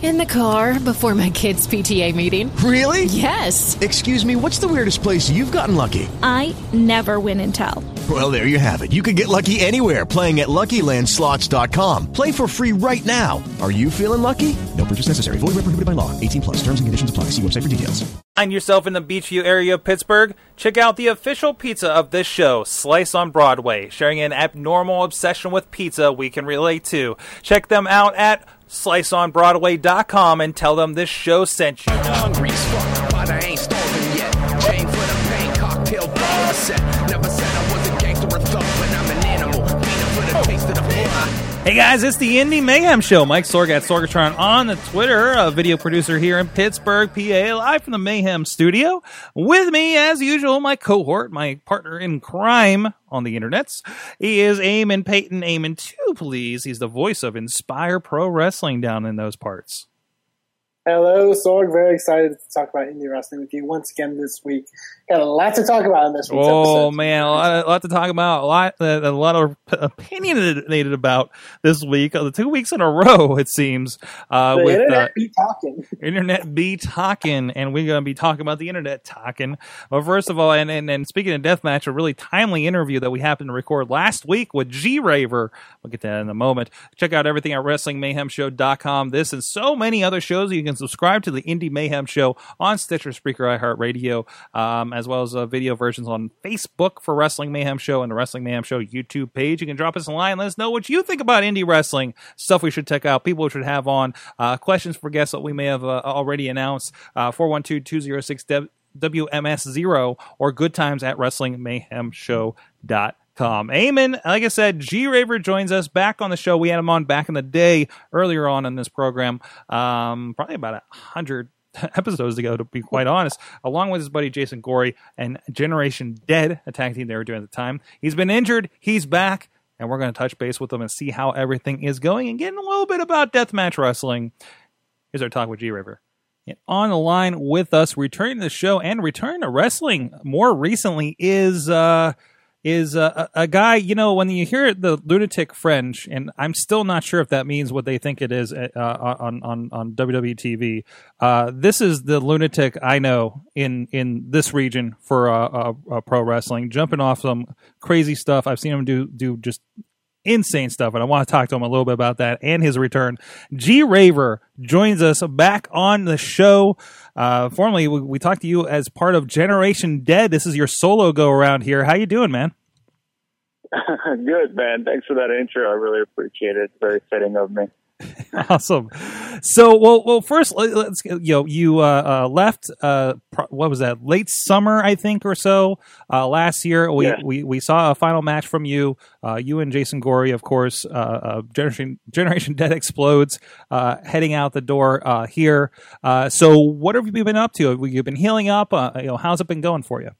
In the car before my kids' PTA meeting. Really? Yes. Excuse me, what's the weirdest place you've gotten lucky? I never win and tell. Well, there you have it. You can get lucky anywhere playing at LuckyLandSlots.com. Play for free right now. Are you feeling lucky? No purchase necessary. Void where prohibited by law. 18 plus. Terms and conditions apply. See website for details. Find yourself in the Beechview area of Pittsburgh? Check out the official pizza of this show, Slice on Broadway, sharing an abnormal obsession with pizza we can relate to. Check them out at sliceonbroadway.com and tell them this show sent you. Hey guys, it's the Indy Mayhem Show. Mike Sorg at Sorgatron on the Twitter, a video producer here in Pittsburgh, PA, live from the Mayhem Studio. With me, as usual, my cohort, my partner in crime on the internets. He is Eamon Paton. Eamon, too, please. He's the voice of Inspire Pro Wrestling down in those parts. Hello, Sorg. Very excited to talk about indie wrestling with you once again this week. Got a lot to talk about in this week's Oh episode. man, a lot, a lot to talk about. A lot, uh, a lot of opinionated about this week. Uh, the two weeks in a row, it seems. Uh, the with internet uh, be talking. internet be talking, and we're going to be talking about the internet talking. But first of all, and, and, and speaking of deathmatch, a really timely interview that we happened to record last week with G Raver. We'll get that in a moment. Check out everything at WrestlingMayhemShow.com. This and so many other shows. You can subscribe to the Indy Mayhem Show on Stitcher, Spreaker, iHeartRadio, um, as well as uh, video versions on Facebook for Wrestling Mayhem Show and the Wrestling Mayhem Show YouTube page. You can drop us a line. And let us know what you think about indie wrestling, stuff we should check out, people we should have on, uh, questions for guests that we may have uh, already announced. Uh, 412 206 WMS0 or good times at WrestlingMayhemShow.com. Eamon, like I said, G Raver joins us back on the show. We had him on back in the day earlier on in this program, um, probably about a hundred episodes ago, to be quite honest, along with his buddy Jason Gorey and Generation Dead, a tag team they were doing at the time. He's been injured, he's back, and we're going to touch base with him and see how everything is going and getting a little bit about deathmatch wrestling. Here's our talk with G Raver. And on the line with us, returning to the show and returning to wrestling more recently is uh is uh, a, a guy. You know, when you hear the lunatic fringe, and I'm still not sure if that means what they think it is uh, on on on WWE TV. Uh, this is the lunatic I know in in this region for uh, uh, uh, pro wrestling, jumping off some crazy stuff. I've seen him do do just insane stuff, and I want to talk to him a little bit about that and his return. G Raver joins us back on the show. Uh, formerly, we, we talked to you as part of Generation Dead. This is your solo go around here. How you doing, man? Good, man. Thanks for that intro. I really appreciate it. Very fitting of me. awesome. So, well, well, first, let- let's you know you uh, uh, left. Uh, pro- what was that? Late summer, I think, or so uh, last year. We, Yeah. we we saw a final match from you. Uh, you and Jason Gorey, of course. Uh, uh, Generation Generation Dead explodes, uh, heading out the door uh, here. Uh, so, what have you been up to? Have you been healing up? Uh, you know, how's it been going for you?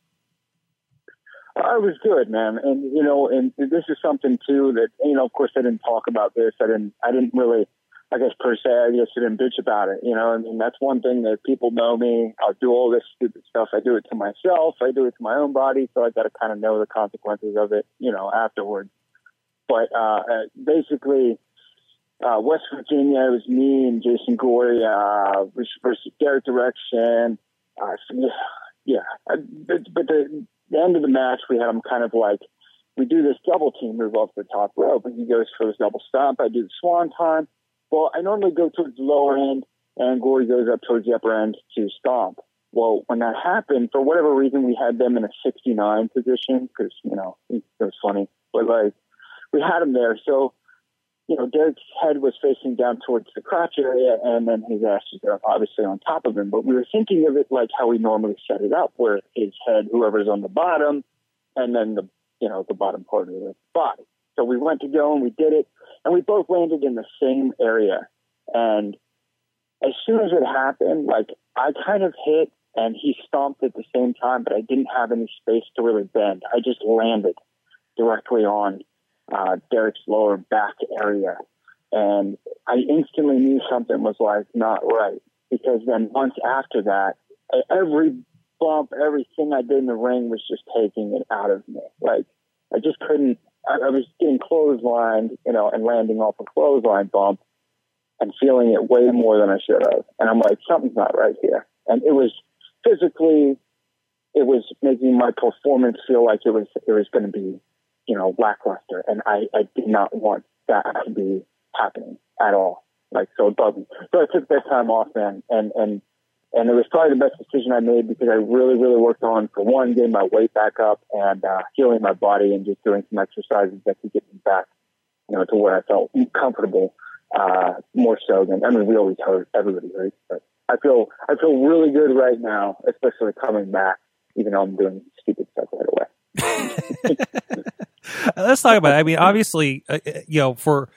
I was good, man. And you know, and this is something too that you know. Of course, I didn't talk about this. I didn't. I didn't really. I guess per se, I guess I didn't bitch about it. You know, I mean, that's one thing that people know me. I'll do all this stupid stuff. I do it to myself. I do it to my own body. So I got to kind of know the consequences of it. You know, afterwards. But uh, uh, basically, uh, West Virginia, it was me and Jason Gorey uh, versus Derek Direction. Uh, yeah, but, but the, the end of the match, we had him kind of like, we do this double team move off the top rope, and he goes for his double stomp. I do the swan time. Well, I normally go towards the lower end, and Gorey goes up towards the upper end to stomp. Well, when that happened, for whatever reason, we had them in a 69 position because, you know, it was funny. But, like, we had him there. So, you know, Derek's head was facing down towards the crotch area, and then his ass was obviously on top of him. But we were thinking of it like how we normally set it up, where his head, whoever's on the bottom, and then the, you know, the bottom part of the body. So we went to go and we did it, and we both landed in the same area. And as soon as it happened, like I kind of hit and he stomped at the same time, but I didn't have any space to really bend. I just landed directly on uh, Derek's lower back area. And I instantly knew something was like not right because then once after that, every bump, everything I did in the ring was just taking it out of me. Like I just couldn't. I, I was getting clotheslined, you know, and landing off a clothesline bump and feeling it way more than I should have. And I'm like, something's not right here. And it was physically, it was making my performance feel like it was it was going to be, you know, lackluster. And I I did not want that to be happening at all. Like so it bugged me. So I took that time off, man, and and and it was probably the best decision I made because I really, really worked on for one, getting my weight back up and uh, healing my body and just doing some exercises that could get me back, you know, to where I felt comfortable. Uh, more so than I mean, we always hurt, everybody hurts, but I feel I feel really good right now, especially coming back, even though I'm doing stupid stuff right away. Let's talk about it. I mean, obviously, uh, you know, for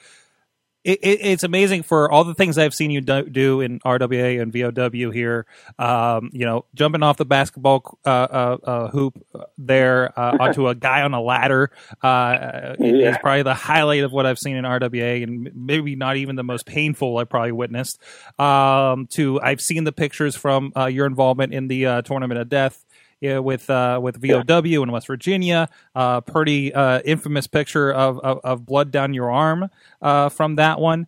it, it, it's amazing for all the things I've seen you do, do in RWA and VOW here. Um, you know, jumping off the basketball uh, uh, uh, hoop there uh, onto a guy on a ladder uh, Yeah. is probably the highlight of what I've seen in RWA, and maybe not even the most painful I probably witnessed. Um, to I've seen the pictures from uh, your involvement in the uh, tournament of death with uh, with VOW in West Virginia. Uh, pretty uh, infamous picture of, of, of blood down your arm uh, from that one.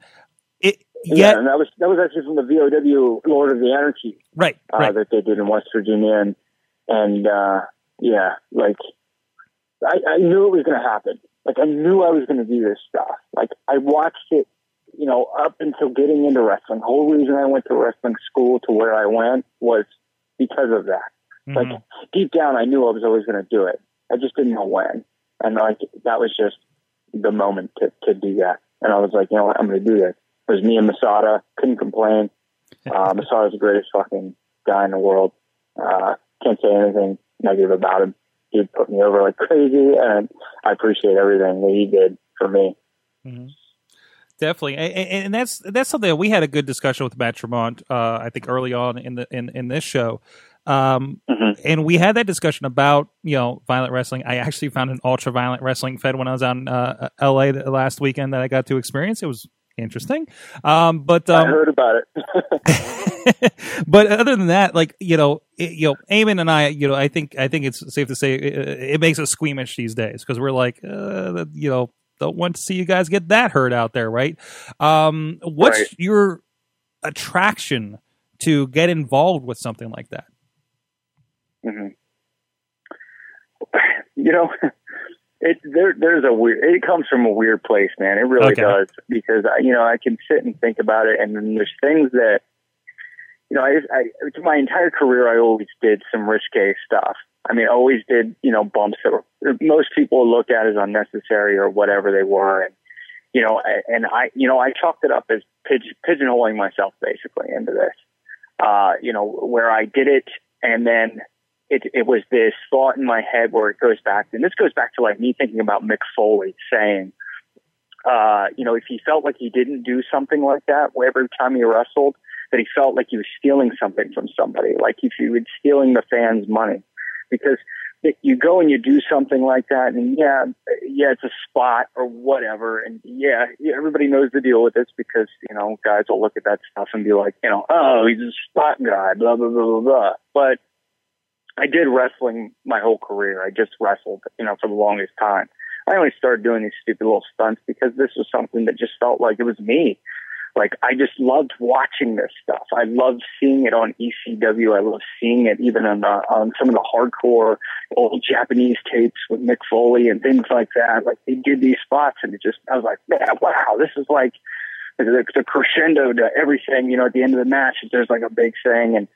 It Yeah, yet and that was that was actually from the VOW Lord of the Anarchy right uh, right that they did in West Virginia, and and uh, yeah, like I, I knew it was going to happen. Like I knew I was going to do this stuff. Like I watched it, you know, up until getting into wrestling. The whole reason I went to wrestling school to where I went was because of that. Like Mhm. deep down, I knew I was always going to do it. I just didn't know when, and like that was just the moment to to do that. And I was like, you know what, I'm going to do this. It was me and Masada. Couldn't complain. Uh, Masada's the greatest fucking guy in the world. Uh, can't say anything negative about him. He put me over like crazy, and I appreciate everything that he did for me. Mhm. Definitely, and, and and that's that's something that we had a good discussion with Matt Tremont. Uh, I think early on in the in, in this show, um, Mhm. and we had that discussion about you know violent wrestling. I actually found an ultra violent wrestling fed when I was out in uh, L.A. the last weekend that I got to experience. It was interesting, um, but I um, heard about it. but other than that, like you know, it, you know, Eamon and I, you know, I think I think it's safe to say it, it makes us squeamish these days because we're like, uh, you know, don't want to see you guys get that hurt out there, right? Um, what's Right. your attraction to get involved with something like that? Hmm You know, it there there's a weird. It comes from a weird place, man. It really Okay. does because I, you know I can sit and think about it, and then there's things that you know I, I to my entire career I always did some risque stuff. I mean, I always did you know bumps that were most people look at as unnecessary or whatever they were, and you know, and I you know I chalked it up as pig- pigeonholing myself basically into this. Uh, you know, where I did it and then it, it was this thought in my head where it goes back, and this goes back to like me thinking about Mick Foley saying, uh, you know, if he felt like he didn't do something like that every time he wrestled, that he felt like he was stealing something from somebody, like if he was stealing the fans' money, because you go and you do something like that, and yeah, yeah, it's a spot or whatever, and yeah, yeah, everybody knows the deal with this because you know guys will look at that stuff and be like, you know, oh, he's a spot guy, blah blah blah blah blah. But I did wrestling my whole career. I just wrestled, you know, for the longest time. I only started doing these stupid little stunts because this was something that just felt like it was me. Like I just loved watching this stuff. I loved seeing it on ECW. I loved seeing it even on the, on some of the hardcore old Japanese tapes with Mick Foley and things like that. Like they did these spots, and it just I was like, man, wow, this is like the, the crescendo to everything. You know, at the end of the match, there's like a big thing, and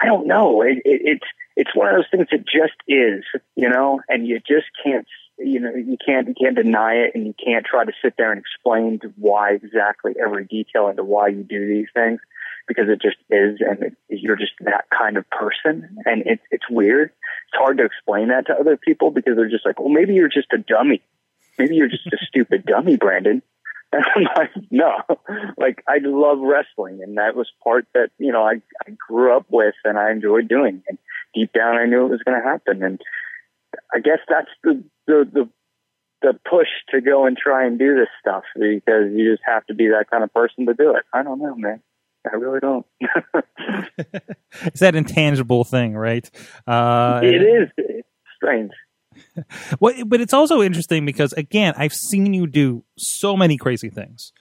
I don't know. It, it, it's it's one of those things that just is, you know, and you just can't, you know, you can't you can't deny it, and you can't try to sit there and explain to why exactly every detail into why you do these things because it just is, and it, you're just that kind of person, and it's it's weird. It's hard to explain that to other people because they're just like, well, maybe you're just a dummy. Maybe you're just a stupid dummy, Brandon. And I'm like, no, like I love wrestling, and that was part that you know I, I grew up with, and I enjoyed doing. And deep down, I knew it was going to happen. And I guess that's the the the the push to go and try and do this stuff because you just have to be that kind of person to do it. I don't know, man. I really don't. it's that intangible thing, right? Uh, it is it's strange. well, but it's also interesting because again, I've seen you do so many crazy things.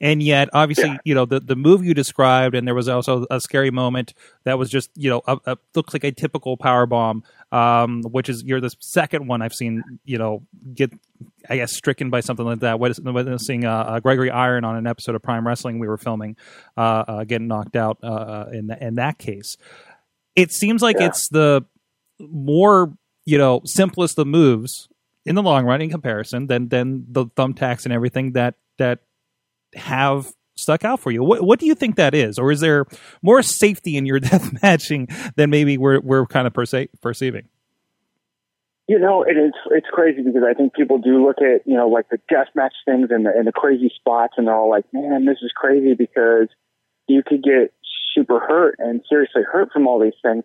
And yet, obviously, Yeah. you know the the move you described, and there was also a scary moment that was just you know a, a, looks like a typical power bomb, um, which is you're the second one I've seen you know get I guess stricken by something like that. Witness- Witnessing uh, uh, Gregory Iron on an episode of Prime Wrestling we were filming, uh, uh, getting knocked out uh, uh, in th- in that case. It seems like Yeah. it's the more you know simplest of moves in the long run in comparison than than the thumbtacks and everything that that have stuck out for you. What what do you think that is, or is there more safety in your death matching than maybe we're we're kind of perce- perceiving? You know, it is it's crazy because I think people do look at you know like the death match things and the and the crazy spots, and they're all like, "Man, this is crazy," because you could get super hurt and seriously hurt from all these things.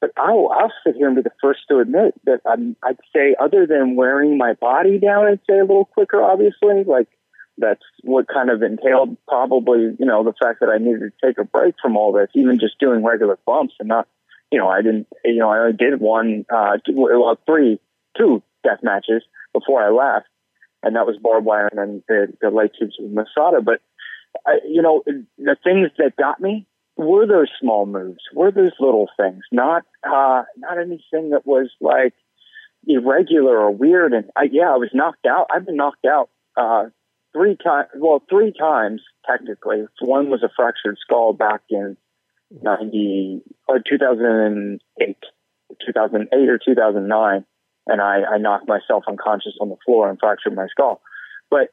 But I'll I'll sit here and be the first to admit that I'm, I'd say other than wearing my body down, I'd say a little quicker. Obviously, like that's what kind of entailed probably you know the fact that I needed to take a break from all this, even just doing regular bumps and not you know, I didn't, you know, I only did one, uh, two, well, three, two death matches before I left, and that was barbed wire and then the, the light tubes with Masada. But, I, you know, the things that got me were those small moves, were those little things, not, uh, not anything that was like irregular or weird. And I, yeah, I was knocked out. I've been knocked out, uh, three times, well, three times technically. One was a fractured skull back in 90 or 2008, 2008 or 2009, and I, I knocked myself unconscious on the floor and fractured my skull. But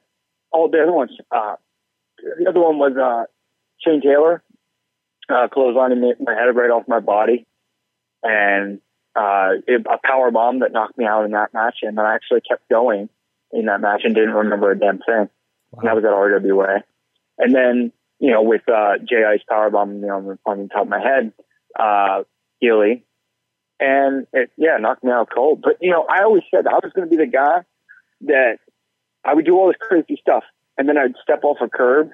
all the other ones, uh, the other one was uh, Shane Taylor uh, clotheslining me, my head right off my body, and uh, it, a power bomb that knocked me out in that match, and then I actually kept going in that match and didn't remember a damn thing. And that was at RWA. And then, you know, with uh, Jay Ice power bombing me on the, on the top of my head, uh, Healy, and it, yeah, knocked me out cold. But, you know, I always said I was going to be the guy that I would do all this crazy stuff, and then I'd step off a curb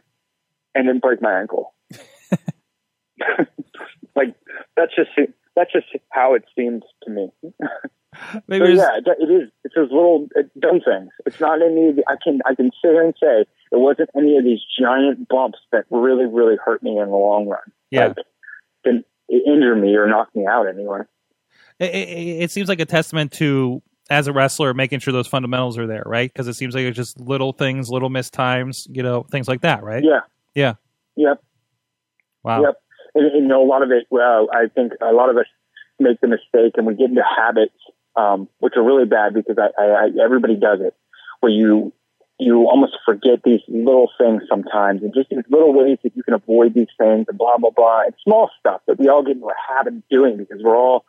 and then break my ankle. like, that's just, that's just how it seems to me. Maybe So yeah, it, it is. It's those little uh, dumb things. It's not any. Of the, I can I can sit here and say it wasn't any of these giant bumps that really really hurt me in the long run. Yeah. like, didn't injure me or knock me out anywhere. it, it, it seems like a testament to as a wrestler making sure those fundamentals are there, right? Because it seems like it's just little things, little missed times, you know, things like that, right? Yeah. Yeah. Yep. Wow. Yep. And, and, you know, a lot of it. Well, I think a lot of us make the mistake, and we get into habits, um, which are really bad because I, I, I everybody does it, where you you almost forget these little things sometimes, and just these little ways that you can avoid these things, and blah blah blah. It's small stuff that we all get into a habit of doing because we're all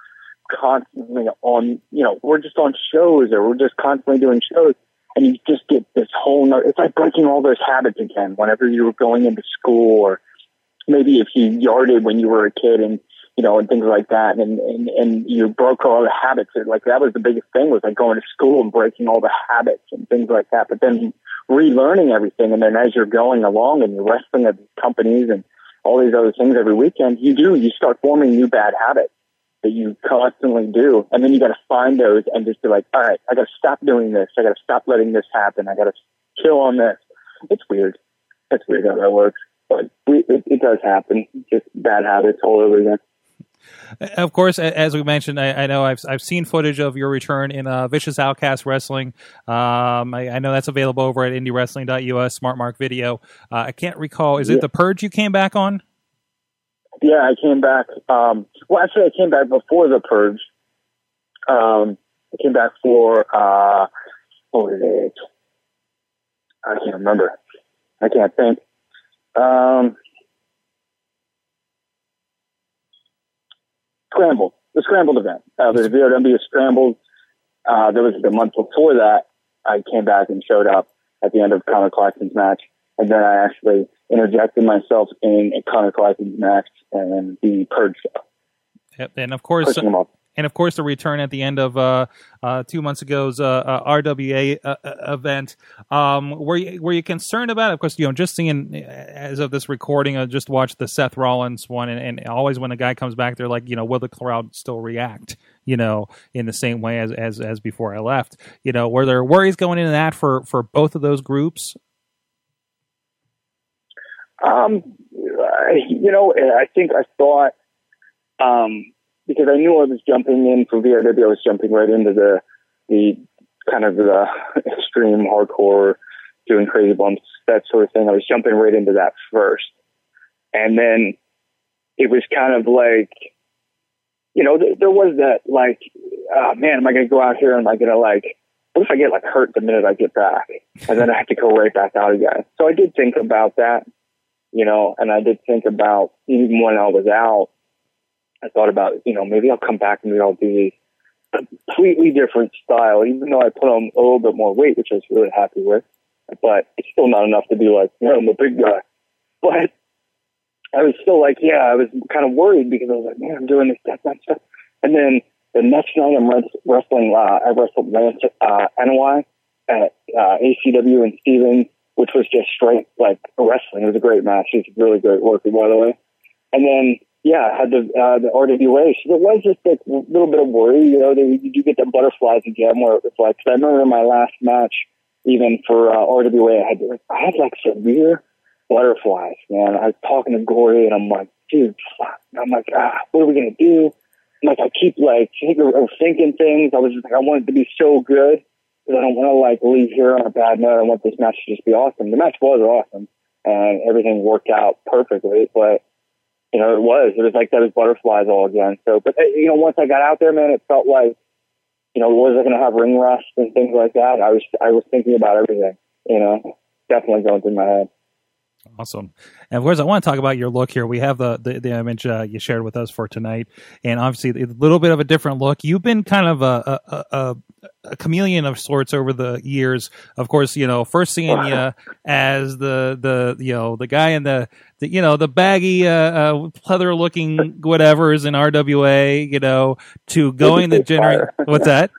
constantly on. You know, we're just on shows, or we're just constantly doing shows. And you just get this whole, it's like breaking all those habits again whenever you were going into school or maybe if you yarded when you were a kid and you know and things like that and and, and you broke all the habits like that was the biggest thing was like going to school and breaking all the habits and things like that but then relearning everything and then as you're going along and you're wrestling at companies and all these other things every weekend you do you start forming new bad habits that you constantly do and then you got to find those and just be like all right i got to stop doing this. I got to stop letting this happen. I got to chill on this. It's weird. That's weird how that works but we, it, it does happen. Just bad habits all over again. Of course, as we mentioned, I, I know I've I've seen footage of your return in uh, Vicious Outcast Wrestling. Um, I, I know that's available over at IndieWrestling.us Smart Mark Video. Uh, I can't recall. Is it the Purge you came back on? Yeah, I came back. Um, well, actually, I came back before the purge. Um, I came back for uh, what was it? I can't remember. I can't think. Um, Scrambled, the Scrambled event. Uh, the VOW Scrambled. Uh, there was the month before that. I came back and showed up at the end of Connor Claxton's match, and then I actually interjected myself in a Connor Claxton's match and the Purge show, Yep. And of course, pushing him up. And of course the return at the end of uh, uh, two months ago's uh, uh, RWA uh, uh, event. Um, were you were you concerned about it? Of course, you know, just seeing as of this recording, I just watched the Seth Rollins one, and, and always when a guy comes back, they're like, you know, will the crowd still react? You know, in the same way as as as before I left. You know, were there worries going into that for for both of those groups? Um, I, you know, I think I thought, um, because I knew I was jumping in for VRW, I was jumping right into the, the kind of the extreme hardcore, doing crazy bumps, that sort of thing. I was jumping right into that first. And then it was kind of like, you know, th- there was that like, oh man, am I going to go out here am I going to like, what if I get like hurt the minute I get back? And then I have to go right back out again. So I did think about that you know, and I did think about even when I was out, I thought about, you know, maybe I'll come back and I'll be a completely different style, even though I put on a little bit more weight, which I was really happy with. But it's still not enough to be like, you know, I'm a big guy. But I was still like, yeah, I was kind of worried because I was like, man, I'm doing this, that, that stuff. And then the next night I'm wrestling, uh, I wrestled Lance, uh, NY at, uh, ACW and Stevens which was just straight like wrestling. It was a great match. He's a really great worker, by the way. And then, yeah, had the uh, the RWA. So there was just like a little bit of worry, you know. That you do get the butterflies again, where it was like. Cause I remember in my last match, even for uh, RWA, I had I had like severe butterflies, man. I was talking to Gorey, and I'm like, dude, fuck. I'm like, ah, what are we gonna do? I'm like, I keep like thinking things. I was just like, I want it to be so good because I don't want to like leave here on a bad note. I want this match to just be awesome. The match was awesome and everything worked out perfectly, but you know, it was, it was like those butterflies all again. So, but you know, once I got out there, man, it felt like, you know, was I going to have ring rust and things like that? I was, I was thinking about everything, you know, definitely going through my head. Awesome. And of course, I want to talk about your look here. We have the the, the image uh, you shared with us for tonight, and obviously a little bit of a different look. You've been kind of a a, a, a chameleon of sorts over the years. Of course, you know, first seeing you as the the you know the guy in the, the you know the baggy uh, uh, pleather looking whatever's in RWA, you know, to going the generate. What's that?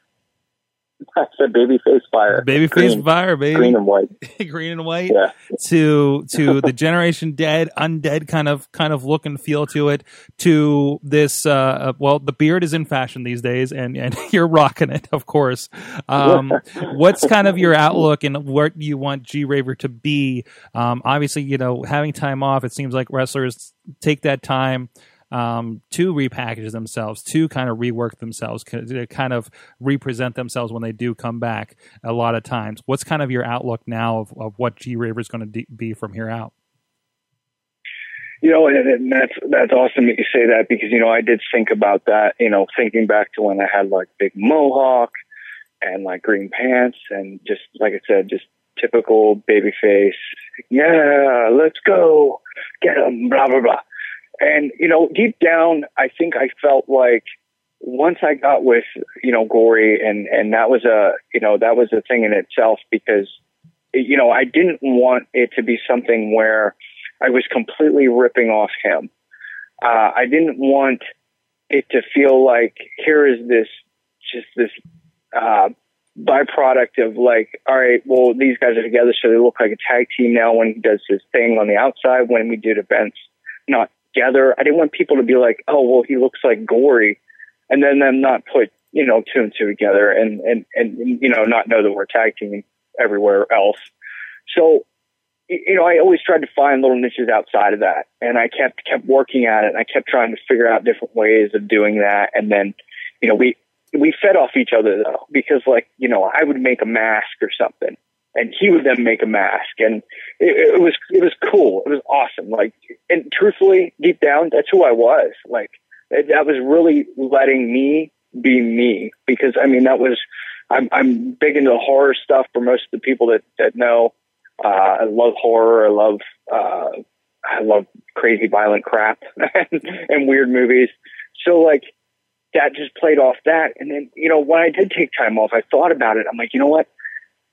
I said babyface fire. Babyface fire, baby. Green and white. green and white. Yeah. To to the generation dead, undead kind of kind of look and feel to it. To this, uh, uh well, the beard is in fashion these days, and and you're rocking it, of course. Um, what's kind of your outlook and what you want G Raver to be? Um, obviously, you know, having time off, it seems like wrestlers take that time um, to repackage themselves, to kind of rework themselves, to kind of represent themselves when they do come back a lot of times. What's kind of your outlook now of, of what G Raver is going to de- be from here out? You know, and, and that's that's awesome that you say that because you know I did think about that. You know, thinking back to when I had like big mohawk and like green pants and just like I said, just typical baby face. Yeah, let's go, get them, blah blah blah. And, you know, deep down, I think I felt like once I got with, you know, Gorey and, and that was a, you know, that was a thing in itself because, you know, I didn't want it to be something where I was completely ripping off him. Uh, I didn't want it to feel like here is this, just this, uh, byproduct of like, all right, well, these guys are together, so they look like a tag team now when he does his thing on the outside when we did events, not together. I didn't want people to be like, oh, well, he looks like Gorey, and then them not put you know two and two together, and and and you know not know that we're tag teaming everywhere else. So you know, I always tried to find little niches outside of that, and I kept kept working at it. And I kept trying to figure out different ways of doing that, and then you know we we fed off each other though because like you know I would make a mask or something and he would then make a mask. And it, it, was it was cool. It was awesome. Like and truthfully deep down that's who i was. Like that was really letting me be me. Because i mean that was i'm i'm big into horror stuff for most of the people that that know. Uh i love horror. I love uh i love crazy violent crap and, and weird movies. So like that just played off that. And then you know when i did take time off i thought about it. I'm like you know what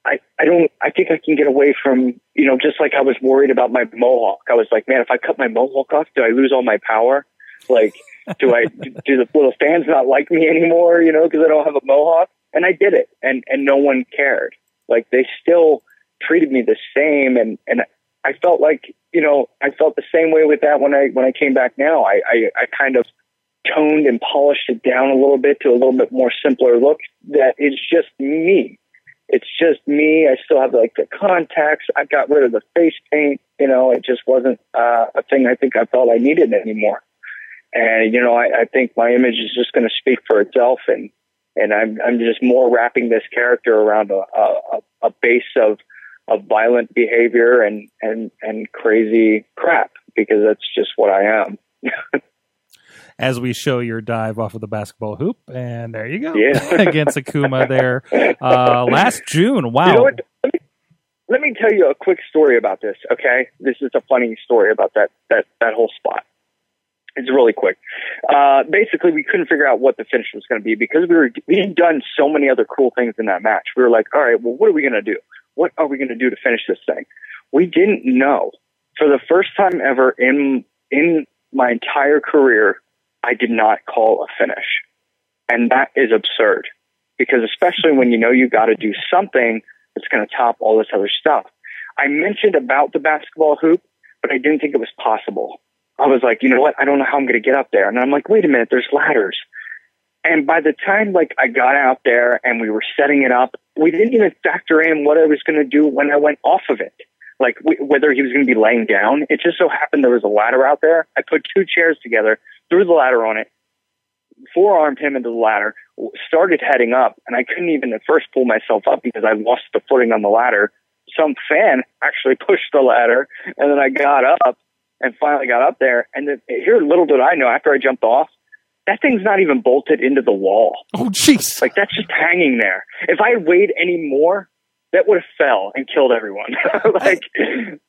I, I don't, I think I can get away from, you know, just like I was worried about my mohawk. I was like, man, if I cut my mohawk off, do I lose all my power? Like, do I do the the fans not like me anymore? You know, because I don't have a mohawk. And I did it, and and no one cared. Like they still treated me the same, and and I felt like you know I felt the same way with that when I when I came back. Now I I, I kind of toned and polished it down a little bit to a little bit more simpler look. That is just me. It's just me. I still have like the contacts. I got rid of the face paint. You know, it just wasn't uh, a thing I think I felt I needed anymore. And you know, I, I think my image is just going to speak for itself, and and I'm I'm just more wrapping this character around a a, a base of of violent behavior and and and crazy crap because that's just what I am. As we show your dive off of the basketball hoop, and there you go, Yeah. against Akuma there uh, last June. Wow, You know? Let me, let me tell you a quick story about this. Okay, this is a funny story about that that that whole spot. It's really quick. Uh, basically, we couldn't figure out what the finish was going to be because we were we had done so many other cool things in that match. We were like, all right, well, what are we going to do? What are we going to do to finish this thing? We didn't know. For the first time ever in in my entire career, I did not call a finish, and that is absurd because especially when you know you got to do something that's going to top all this other stuff. I mentioned about the basketball hoop, but I didn't think it was possible. I was like, you know what? I don't know how I'm going to get up there. And I'm like, wait a minute, there's ladders. And by the time like I got out there and we were setting it up, we didn't even factor in what I was going to do when I went off of it. Like w- whether he was going to be laying down. It just so happened there was a ladder out there. I put two chairs together, threw the ladder on it, forearmed him into the ladder, started heading up, and I couldn't even at first pull myself up because I lost the footing on the ladder. Some fan actually pushed the ladder, and then I got up and finally got up there. And then, here, little did I know, after I jumped off, that thing's not even bolted into the wall. oh jeez, Like that's just hanging there. If I had weighed any more, that would have fell and killed everyone. like,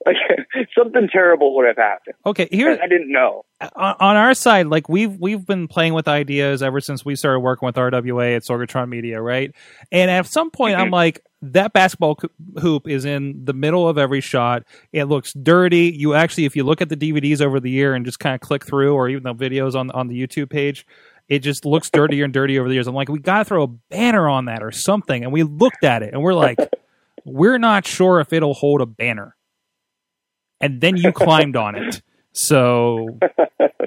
like something terrible would have happened. okay. Here, I didn't know. on, on our side, like we've we've been playing with ideas ever since we started working with RWA at Sorgatron Media, right? And at some point, I'm mm-hmm. like, that basketball hoop is in the middle of every shot. It looks dirty. You actually, if you look at the DVDs over the year and just kind of click through, or even the videos on on the YouTube page. It just looks dirtier and dirtier over the years. I'm like, we got to throw a banner on that or something. And we looked at it and we're like, we're not sure if it'll hold a banner. And then you climbed on it. So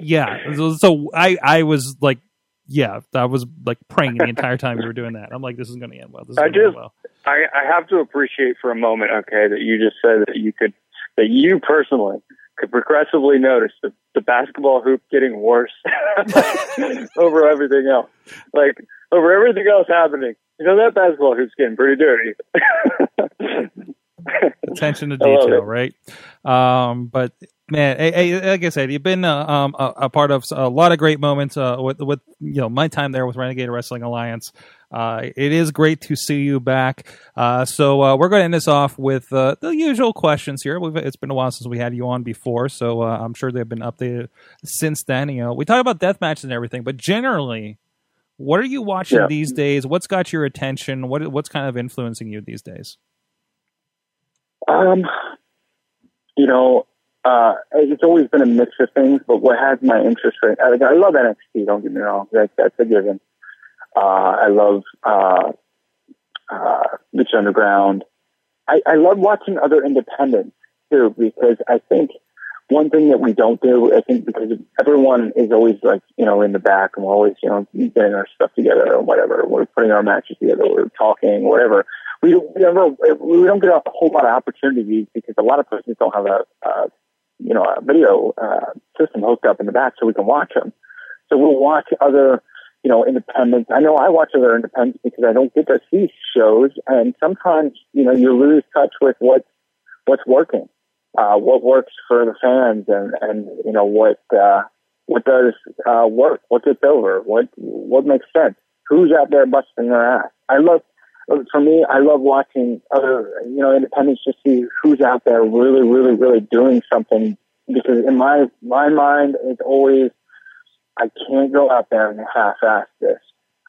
yeah so, so i i was like yeah i was like praying the entire time we were doing that i'm like this is going to end well this is I just- well I, I have to appreciate for a moment, okay, that you just said that you could, that you personally could progressively notice the, the basketball hoop getting worse over everything else. Like, over everything else happening. You know, that basketball hoop's getting pretty dirty. attention to detail right um but man hey, hey, like i said you've been uh, um, a, a part of a lot of great moments uh, with with you know my time there with renegade wrestling alliance uh, it is great to see you back. Uh, so uh, we're going to end this off with uh, the usual questions here. We've, it's been a while since we had you on before, so uh, I'm sure they've been updated since then. You know, we talk about death matches and everything, but generally, what are you watching Yeah. these days? What's got your attention? What what's kind of influencing you these days? Um, you know, uh, it's always been a mix of things, but what has my interest right I, I love NXT, don't get me wrong. That, that's a given. Uh, I love, uh, uh, Lucha Underground. I, I love watching other independents too, because I think one thing that we don't do, I think because everyone is always like, you know, in the back and we're always, you know, getting our stuff together or whatever. We're putting our matches together. We're talking, whatever we don't, we don't get a whole lot of opportunities because a lot of persons don't have a, uh, you know, a video uh, system hooked up in the back so we can watch them. So we'll watch other, you know, independents. I know I watch other independents because I don't get to see shows, and sometimes, you know, you lose touch with what's what's working, uh, what works for the fans, and and you know what uh, what does uh, work, what gets over, what what makes sense, who's out there busting their ass. I love for me, I love watching other, you know, independents to see who's out there really, really, really doing something. Because in my my mind, it's always, I can't go out there and half-ass this.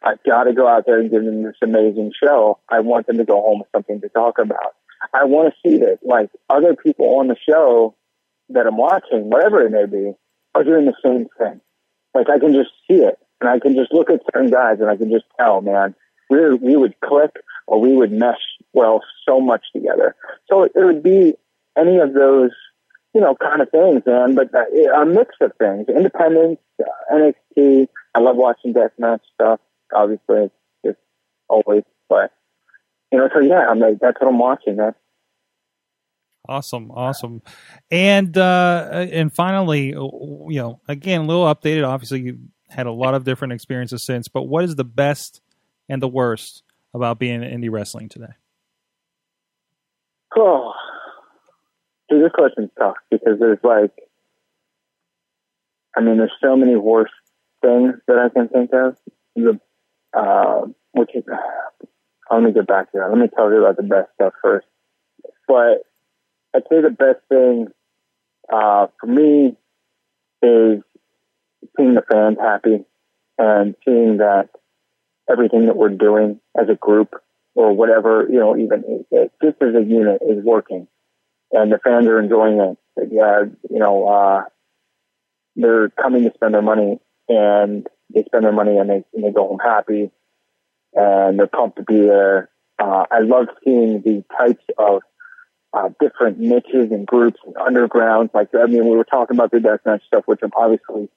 I've got to go out there and give them this amazing show. I want them to go home with something to talk about. I want to see that, like, other people on the show that I'm watching, whatever it may be, are doing the same thing. Like I can just see it, and I can just look at certain guys, and I can just tell, man, we we would click or we would mesh well so much together. So it, it would be any of those, you know, kind of things, man. But uh, a mix of things: independence, uh, NXT. I love watching deathmatch stuff. Obviously, it's just always, but you know, so yeah, I'm like, that's what I'm watching. That's Awesome, awesome, and uh, and finally, you know, again, a little updated. Obviously, you had a lot of different experiences since, but what is the best and the worst about being in indie wrestling today? Oh, dude, this question's tough because there's like, I mean, there's so many worse things that I can think of. The, uh, which is, let me get back to that. Let me tell you about the best stuff first. But I'd say the best thing uh, for me is seeing the fans happy and seeing that everything that we're doing as a group or whatever, you know, even just as a unit is working and the fans are enjoying it. Yeah, you know, uh, they're coming to spend their money and they spend their money and they, and they go home happy and they're pumped to be there. Uh, I love seeing the types of uh, different niches and groups and undergrounds. Like, I mean, we were talking about the deathmatch stuff, which I'm obviously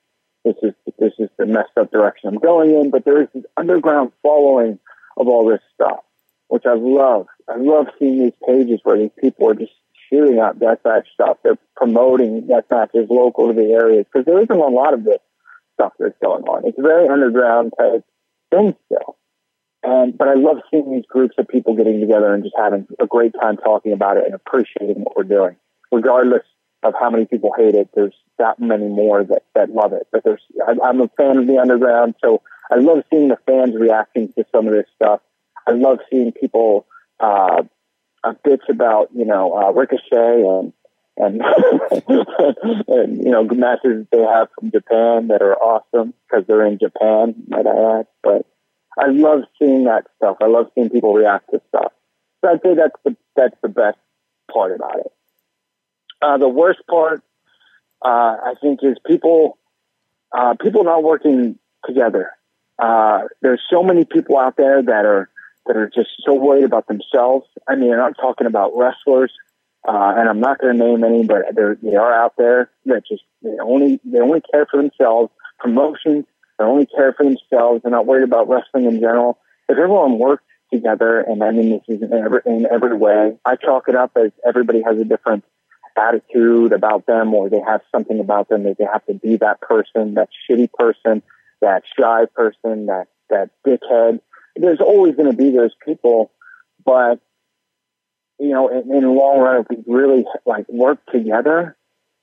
this is this is the messed up direction I'm going in. But there is this underground following of all this stuff, which I love. I love seeing these pages where these people are just shooting out deathmatch stuff. They're promoting deathmatches local to the areas because there isn't a lot of this stuff that's going on. It's very underground type thing still. And but I love seeing these groups of people getting together and just having a great time talking about it and appreciating what we're doing, regardless of how many people hate it. There's that many more that that love it. But there's I'm a fan of the underground, so I love seeing the fans reacting to some of this stuff. I love seeing people uh, uh bitch about you know uh, Ricochet and and and you know matches they have from Japan that are awesome because they're in Japan, might I add, but I love seeing that stuff. I love seeing people react to stuff. So I'd say that's the that's the best part about it. Uh, the worst part, uh, I think, is people uh, people not working together. Uh, there's so many people out there that are that are just so worried about themselves. I mean, I'm not talking about wrestlers, uh, and I'm not going to name any, but they're, they are out there that just they only they only care for themselves. Promotions they only care for themselves. They're not worried about wrestling in general. If everyone works together, and I mean this is in every, in every way, I chalk it up as everybody has a different attitude about them, or they have something about them that they have to be that person, that shitty person, that shy person, that that dickhead. There's always going to be those people, but you know, in, in the long run, if we really like work together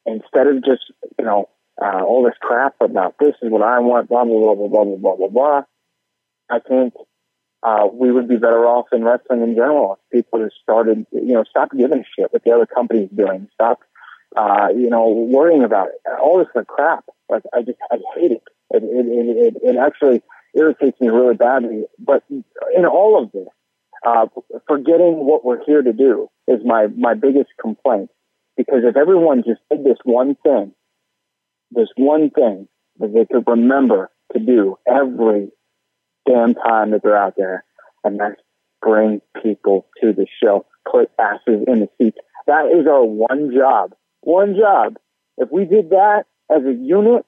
instead of just you know uh, all this crap about this is what I want, blah, blah, blah, blah, blah, blah, blah, blah, blah. I think uh, we would be better off in wrestling in general if people just started, you know, stop giving a shit what the other company's doing. Stop, uh, you know, worrying about it. All this crap. Like, I just, I hate it. It, it, it, it, it actually irritates me really badly. But in all of this, uh, forgetting what we're here to do is my, my biggest complaint. Because if everyone just did this one thing, there's one thing that they could remember to do every damn time that they're out there, and that's bring people to the show, put asses in the seats. That is our one job. One job. If we did that as a unit,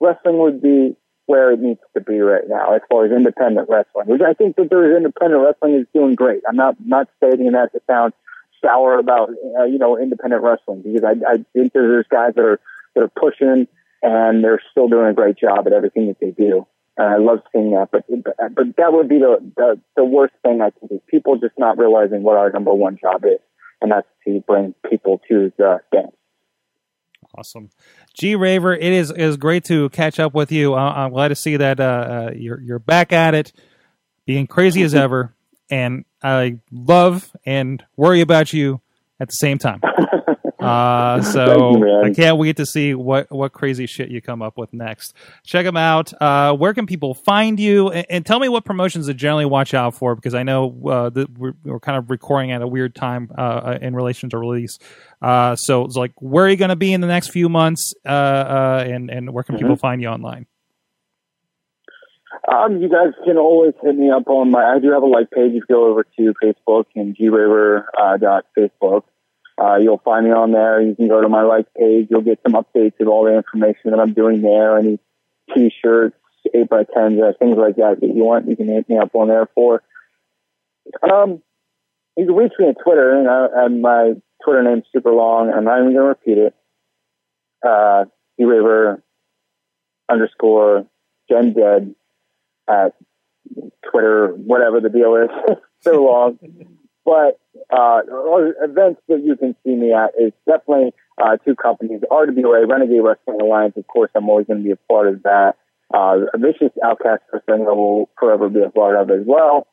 wrestling would be where it needs to be right now as far as independent wrestling. Which I think that there's independent wrestling is doing great. I'm not not stating that to sound sour about uh, you know independent wrestling because I, I think there's guys that are they're pushing and they're still doing a great job at everything that they do. And I love seeing that. But but that would be the, the the worst thing I think is people just not realizing what our number one job is, and that's to bring people to the dance. Awesome, G Raver. It is is great to catch up with you. I'm glad to see that uh, uh, you're you're back at it, being crazy as ever, and I love and worry about you at the same time. Uh, so you, I can't wait to see what, what crazy shit you come up with next. Check them out. Uh, where can people find you? And, and, tell me what promotions to generally watch out for because I know uh, we're, we're, kind of recording at a weird time uh, in relation to release. Uh, so it's like, where are you going to be in the next few months? Uh, and, and where can mm-hmm. people find you online? Um, you guys can always hit me up on my. I do have a like page. You go over to Facebook and graver uh, dot Facebook. Uh, you'll find me on there. You can go to my like page. You'll get some updates of all the information that I'm doing there. Any t-shirts, eight by tens, uh, things like that that you want. You can hit me up on there for. Um, you can reach me on Twitter, and, I, and my Twitter name's super long. I'm not even going to repeat it. Uh, graver underscore Gen Dead at Twitter, whatever the deal is. so long. But uh, events that you can see me at is definitely uh, two companies, RWA, Renegade Wrestling Alliance. Of course, I'm always going to be a part of that. Uh, Vicious Outcast Wrestling I will forever be a part of as well.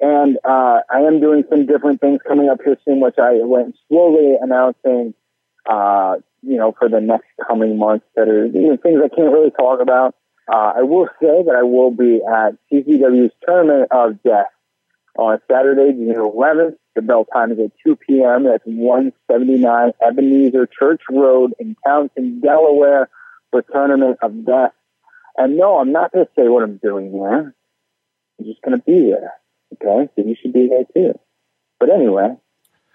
And uh, I am doing some different things coming up here soon, which I went slowly announcing, uh, you know, for the next coming months that are you know, things I can't really talk about. Uh, I will say that I will be at CZW's Tournament of Death on Saturday, June 11th. The bell time is at 2 p.m. That's 179 Ebenezer Church Road in Townsend, Delaware for Tournament of Death. And no, I'm not going to say what I'm doing there. I'm just going to be there. Okay? So you should be there too. But anyway,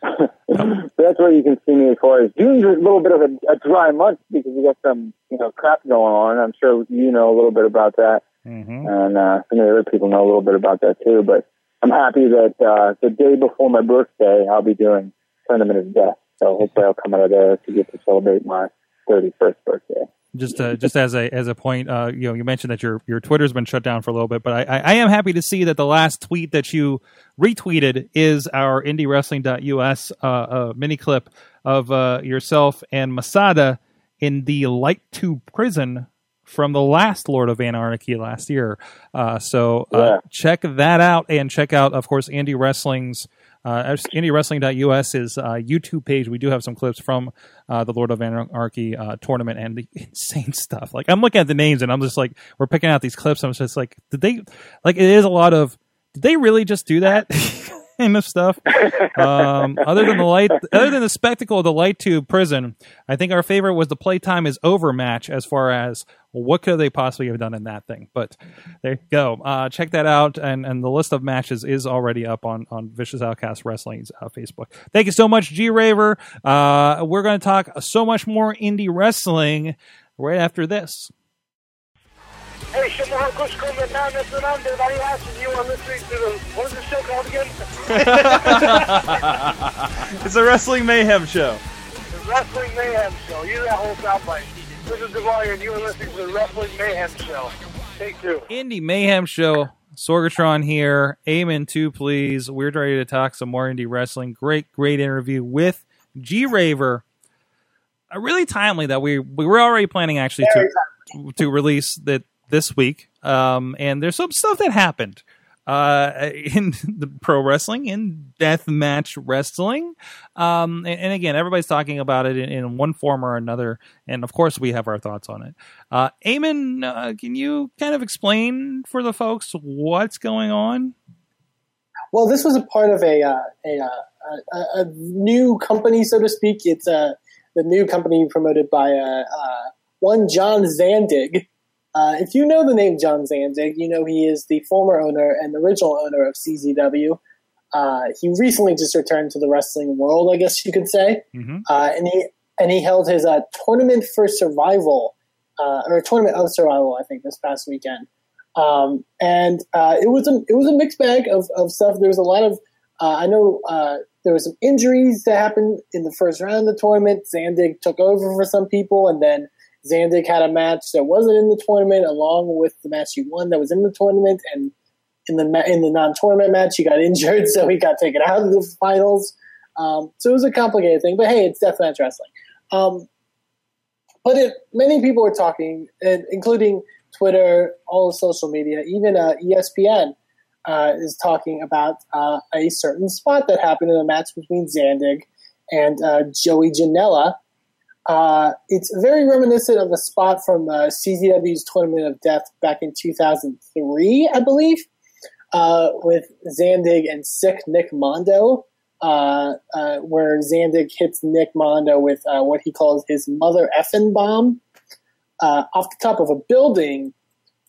so that's where you can see me as far as June's a little bit of a, a dry month because we got some, you know, crap going on. I'm sure you know a little bit about that. Mm-hmm. And uh, some of the other people know a little bit about that too. But I'm happy that uh, the day before my birthday, I'll be doing Tournament of Death. So hopefully I'll come out of there to get to celebrate my 31st birthday. Just, uh, just as a as a point, uh, you know, you mentioned that your your Twitter's been shut down for a little bit, but I, I, I am happy to see that the last tweet that you retweeted is our IndieWrestling.us uh, uh, mini clip of uh, yourself and Masada in the Light Tube prison from the last Lord of Anarchy last year. Uh, so uh, Yeah. check that out and check out, of course, Indie Wrestling's. Uh, IndieWrestling.us is uh, YouTube page. We do have some clips from uh, the Lord of Anarchy uh, tournament and the insane stuff. Like I'm looking at the names and I'm just like, we're picking out these clips. I'm just like, did they? Like it is a lot of. Did they really just do that? kind of stuff. Um, other than the light, other than the spectacle of the light tube prison, I think our favorite was the playtime is over match. As far as what could they possibly have done in that thing? But there you go. Uh, check that out, and and the list of matches is already up on on Vicious Outcast Wrestling's uh, Facebook. Thank you so much, G Raver. Uh, we're going to talk so much more indie wrestling right after this. Hey, Shimon Kushko, Madness, and I'm everybody asking you are listening to the, what is the show called again? it's a Wrestling Mayhem show. The Wrestling Mayhem Show. You that whole soundbite. This is Devalier, and you are listening to the Wrestling Mayhem Show. Take two. Indie Mayhem Show. Sorgatron here. Eamon too, please. We're ready to talk some more indie wrestling. Great, great interview with G Raver. Uh, really timely that we we were already planning actually to to release that this week. Um, and there's some stuff that happened uh, in the pro wrestling, in death match wrestling. Um, and, and again, everybody's talking about it in, in one form or another. And of course, we have our thoughts on it. Uh, Eamon, uh, can you kind of explain for the folks what's going on? Well, this was a part of a uh, a, uh, a, a new company, so to speak. It's uh, the new company promoted by uh, uh, one John Zandig. Uh, if you know the name John Zandig, you know he is the former owner and original owner of CZW. Uh, he recently just returned to the wrestling world, I guess you could say, Mm-hmm. uh, and he and he held his uh, tournament for survival uh, or tournament of survival, I think, this past weekend. Um, and uh, it was a it was a mixed bag of, of stuff. There was a lot of uh, I know uh, there was some injuries that happened in the first round of the tournament. Zandig took over for some people, and then Zandig had a match that wasn't in the tournament, along with the match he won that was in the tournament. And in the ma- in the non tournament match, he got injured, so he got taken out of the finals. Um, so it was a complicated thing, but hey, it's deathmatch wrestling. Um, but it, many people are talking, including Twitter, all social media, even uh, ESPN uh, is talking about uh, a certain spot that happened in a match between Zandig and uh, Joey Janela. Uh, it's very reminiscent of a spot from uh, CZW's Tournament of Death back in 2003, I believe, uh, with Zandig and Sick Nick Mondo, uh, uh, where Zandig hits Nick Mondo with uh, what he calls his mother effing bomb. Off the top of a building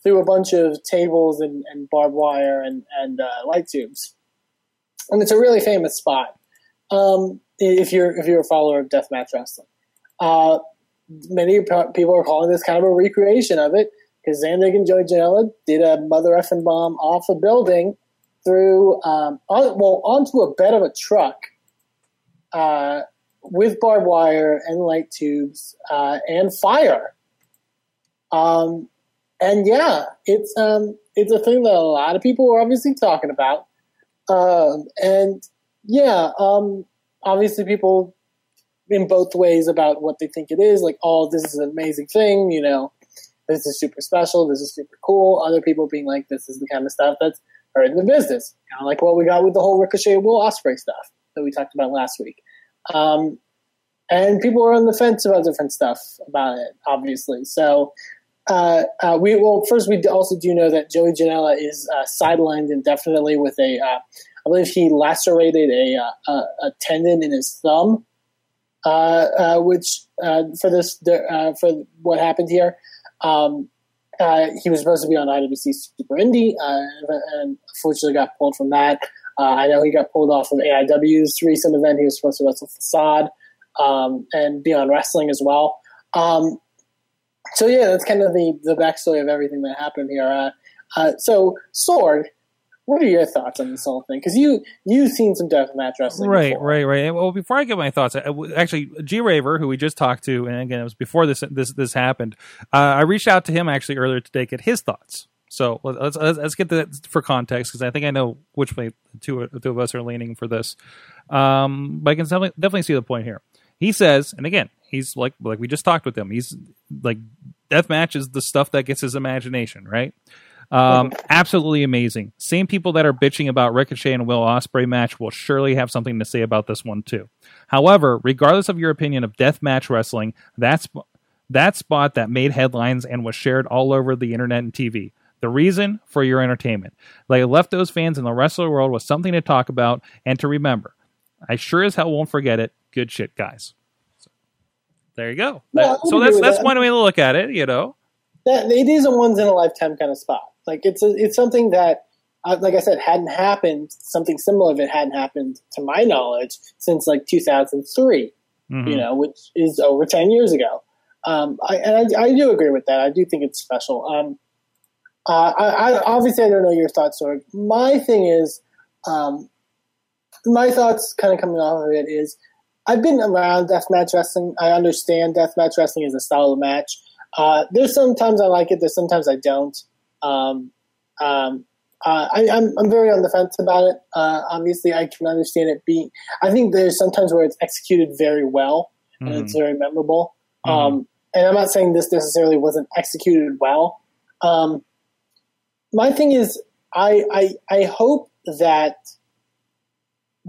through a bunch of tables and, and barbed wire and and light tubes, and it's a really famous spot. Um, if you're if you're a follower of deathmatch wrestling, uh, many pe- people are calling this kind of a recreation of it because Zandig and Joey Janela did a mother effing bomb off a building through um, on, well onto a bed of a truck uh, with barbed wire and light tubes uh, and fire. Um, and yeah, it's um, it's a thing that a lot of people are obviously talking about. Um, and yeah, um, obviously people in both ways about what they think it is. Like, oh, this is an amazing thing, you know, this is super special, this is super cool. Other people being like, this is the kind of stuff that's hurting the business. Kind of like what we got with the whole Ricochet Will Ospreay stuff that we talked about last week. Um, and people are on the fence about different stuff about it, obviously. So, uh, uh, we well first we also do know that Joey Janela is uh, sidelined indefinitely with a, uh, I believe he lacerated a, uh, a, a tendon in his thumb, which uh, for this uh, for what happened here. Um, uh, he was supposed to be on IWC Super Indie, uh, and unfortunately got pulled from that. Uh, I know he got pulled off of AIW's recent event. He was supposed to wrestle Facade um, and be on wrestling as well. Um, so yeah, that's kind of the the backstory of everything that happened here. Uh, uh, so Sorg, what are your thoughts on this whole thing? Because you you've seen some deathmatch wrestling, Right, before. right, right. Well, before I get my thoughts, I, actually, G Raver, who we just talked to, and again, it was before this this this happened. Uh, I reached out to him actually earlier today, to get his thoughts. So let- let's let's, let's get that for context because I think I know which way the two, the two of us are leaning for this. Um, but I can definitely, definitely see the point here. He says, and again, he's like like we just talked with him. He's like deathmatch is the stuff that gets his imagination, right? Um, absolutely amazing. Same people that are bitching about Ricochet and Will Ospreay match will surely have something to say about this one too. However, regardless of your opinion of death match wrestling, that's that spot that made headlines and was shared all over the internet and TV. The reason for your entertainment. They left those fans in the wrestler world with something to talk about and to remember. I sure as hell won't forget it. Good shit, guys. So, there you go. Yeah, That- so that's that's that. one way to look at it. You know. that it is a once in a lifetime kind of spot. Like it's a, it's something that, uh, like I said, hadn't happened. Something similar of it hadn't happened to my knowledge since like 2003. Mhm. You know, which is over 10 years ago. Um, I, and I, I do agree with that. I do think it's special. Um, uh, I, I obviously I don't know your thoughts, Sorg. My thing is, um, my thoughts kind of coming off of it is, I've been around deathmatch wrestling. I understand deathmatch wrestling is a style of match. Uh, there's sometimes I like it. There's sometimes I don't. Um, um, uh, I, I'm I'm very on the fence about it. Uh, obviously, I can understand it being. I think there's sometimes where it's executed very well and it's very memorable. Um, and I'm not saying this necessarily wasn't executed well. Um, my thing is, I, I I hope that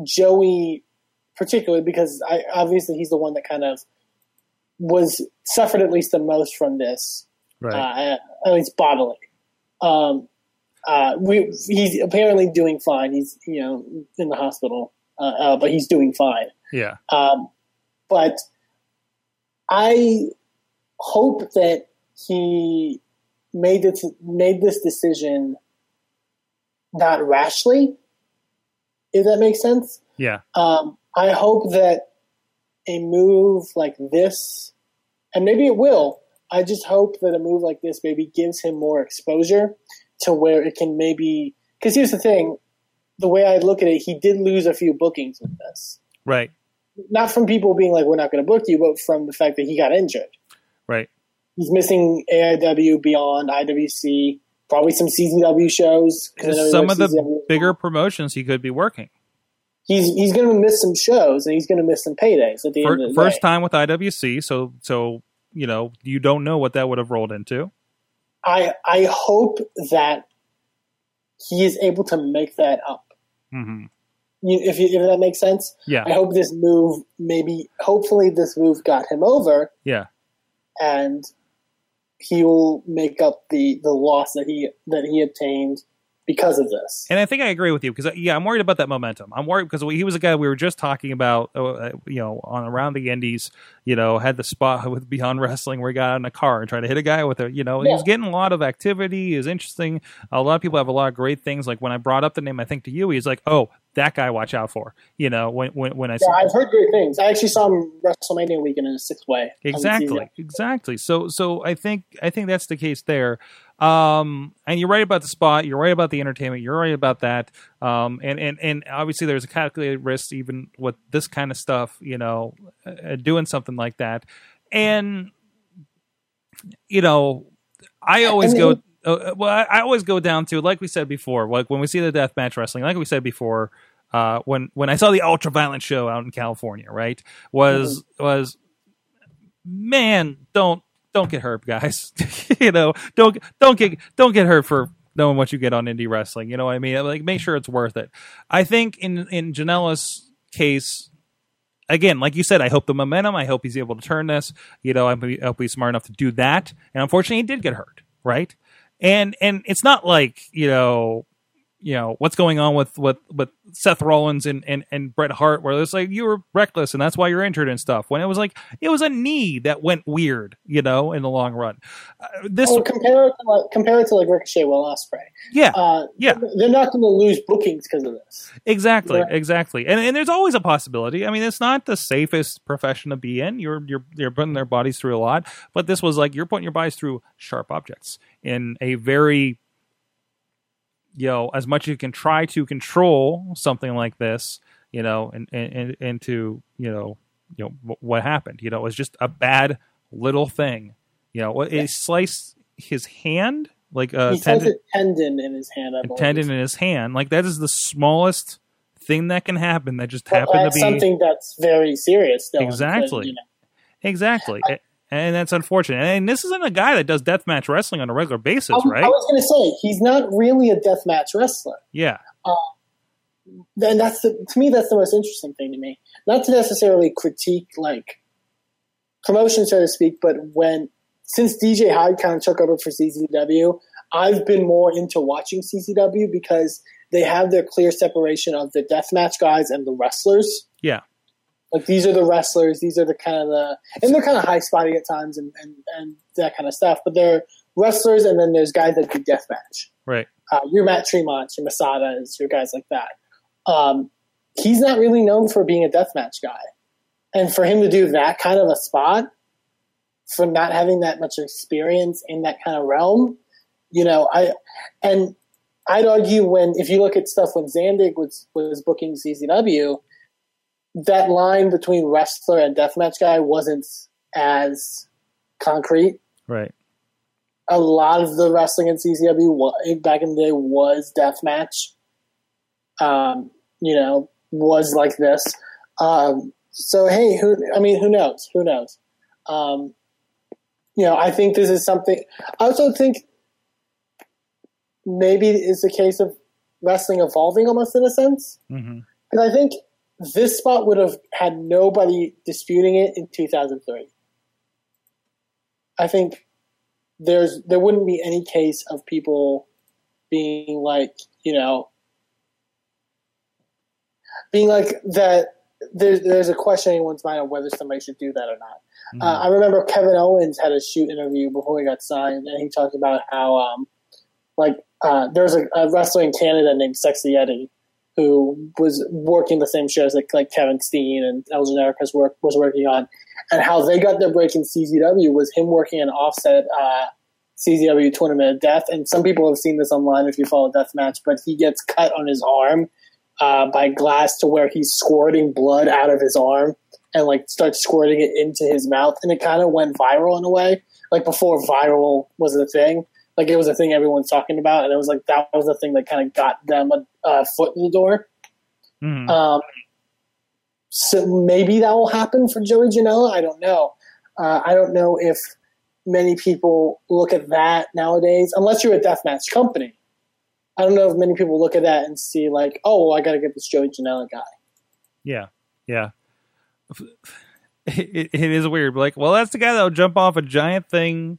Joey, particularly because I obviously he's the one that kind of was suffered at least the most from this, Right. uh, at least bodily. Um, uh, we he's apparently doing fine. He's you know in the hospital, uh, uh, but he's doing fine. yeah. Um, but I hope that he made it made this decision not rashly. If that makes sense. Yeah. Um, I hope that a move like this, and maybe it will. I just hope that a move like this maybe gives him more exposure to where it can maybe. Because here's the thing: the way I look at it, he did lose a few bookings with this. Right. Not from people being like, "We're not going to book you," but from the fact that he got injured. Right. He's missing AIW, Beyond, IWC, probably some CZW shows. Some of the CZW. bigger promotions he could be working. he's he's going to miss some shows and he's going to miss some paydays at the Fir- end of the first day. time with IWC, so so you know you don't know what that would have rolled into. I I hope that he is able to make that up. hmm You, if you, if that makes sense. Yeah. I hope this move maybe hopefully this move got him over Yeah. and he will make up the the loss that he that he obtained because of this. And I think I agree with you because yeah, I'm worried about that momentum. I'm worried because he was a guy we were just talking about, uh, you know, on around the Indies. You know, had the spot with Beyond Wrestling where he got in a car and tried to hit a guy with a, you know, he was getting a lot of activity. Is interesting. A lot of people have a lot of great things. Like when I brought up the name, I think to you, he's like, oh, that guy, watch out for. You know, when when when I Yeah, I've heard great things. I actually saw him WrestleMania weekend in a sixth way. exactly exactly so so i think i think that's the case there um and you're right about the spot you're right about the entertainment you're right about that. Um and and and obviously there's a calculated risk even with this kind of stuff you know uh, doing something like that. And you know i always go uh, well I, I always go down to like we said before like when we see the death match wrestling like we said before uh when when i saw the ultra violent show out in california right was was man, don't don't get hurt, guys. you know, don't don't get don't get hurt for knowing what you get on indie wrestling. You know what I mean? Like, make sure it's worth it. I think in in Janela's case. Again, like you said, I hope the momentum. I hope he's able to turn this. You know, I hope he's smart enough to do that. And unfortunately, he did get hurt, right? And and it's not like you know, you know what's going on with with with Seth Rollins and and and Bret Hart, where it's like you were reckless and that's why you're injured and stuff. When it was like it was a knee that went weird, you know, in the long run. Uh, this, Oh, compare it to like, compare it to like Ricochet Will Ospreay. yeah, Uh, yeah, they're not going to lose bookings because of this. exactly, Right. exactly. And and there's always a possibility. I mean, it's not the safest profession to be in. You're you're you're putting their bodies through a lot, but this was like you're putting your bodies through sharp objects in a very you know, as much as you can try to control something like this, you know, and and and, and to you know, you know what happened. You know, it was just a bad little thing. You know, it sliced his hand like a he tendon, a tendon in his hand. I a tendon in his hand. Like that is the smallest thing that can happen. That just But happened to be something that's very serious. Still, Exactly. you know. exactly. Eh, and that's unfortunate. And this isn't a guy that does deathmatch wrestling on a regular basis, um, I, right? I was going to say he's not really a deathmatch wrestler. yeah. Um, and that's the, to me that's the most interesting thing to me. Not to necessarily critique like promotion, so to speak, but when since DJ Hyde kind of took over for CZW, I've been more into watching CZW because they have their clear separation of the deathmatch guys and the wrestlers. Yeah. Like these are the wrestlers, these are the kind of the and they're kind of high spotty at times and, and, and that kind of stuff. But they're wrestlers and then there's guys that do deathmatch Right. uh, your Matt Tremont, your Masadas, your guys like that. Um, he's not really known for being a deathmatch guy, and for him to do that kind of a spot, for not having that much experience in that kind of realm, you know, I and I'd argue when if you look at stuff when Zandig was was booking CZW, that line between wrestler and deathmatch guy wasn't as concrete Right. a lot of the wrestling in CZW back in the day was deathmatch. Um, you know, was like this. Um, so hey, who? I mean, who knows? Who knows? Um, you know, I think this is something. I also think maybe it's a case of wrestling evolving almost in a sense. hmm Because I think this spot would have had nobody disputing it in 2003. I think there's there wouldn't be any case of people being like you know being like that. There's there's a question in anyone's mind on whether somebody should do that or not. Uh, I remember Kevin Owens had a shoot interview before he got signed, and he talked about how um, like uh, there was a, a wrestler in Canada named Sexy Eddie who was working the same shows like like Kevin Steen and El Generico's work was working on, and how they got their break in CZW was him working an offset uh, CZW Tournament of Death. And some people have seen this online if you follow Deathmatch, but he gets cut on his arm uh, by glass to where he's squirting blood out of his arm and like starts squirting it into his mouth, and it kind of went viral in a way, like before viral was a thing. Like it was a thing everyone's talking about, and it was like that was the thing that kind of got them a, a foot in the door. Mhm. Um, so maybe that will happen for Joey Janela. I don't know. Uh, I don't know if many people look at that nowadays, unless you're a deathmatch company. I don't know if many people look at that and see like, oh, well, I got to get this Joey Janela guy. Yeah, yeah. It, it is weird. Like, well, that's the guy that'll jump off a giant thing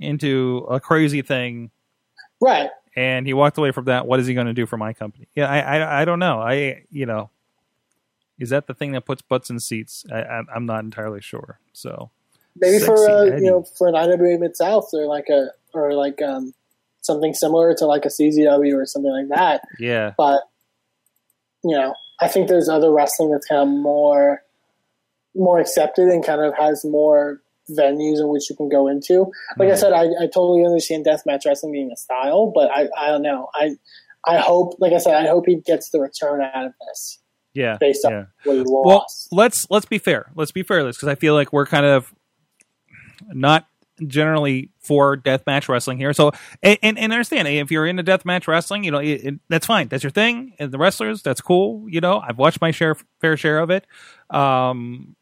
into a crazy thing, Right. and he walked away from that. What is he going to do for my company? Yeah, I, I, I don't know. I, you know, is that the thing that puts butts in seats? I, I, I'm not entirely sure. So Maybe for Sexy uh, Eddie. you know for an IWA Mid South or like a or like um something similar to like a CZW or something like that. yeah, But you know, I think there's other wrestling that's kind of more more accepted and kind of has more venues in which you can go into. Like I said, I, I totally understand deathmatch wrestling being a style, but I, I don't know. I I hope, like I said, I hope he gets the return out of this yeah, based yeah. on what he Well, let's let's be fair. Let's be fair, This because I feel like we're kind of not generally for deathmatch wrestling here. So, and, and, and understand if you're into deathmatch wrestling, you know it, it, that's fine. That's your thing. And the wrestlers, that's cool. You know, I've watched my share, fair share of it. Um,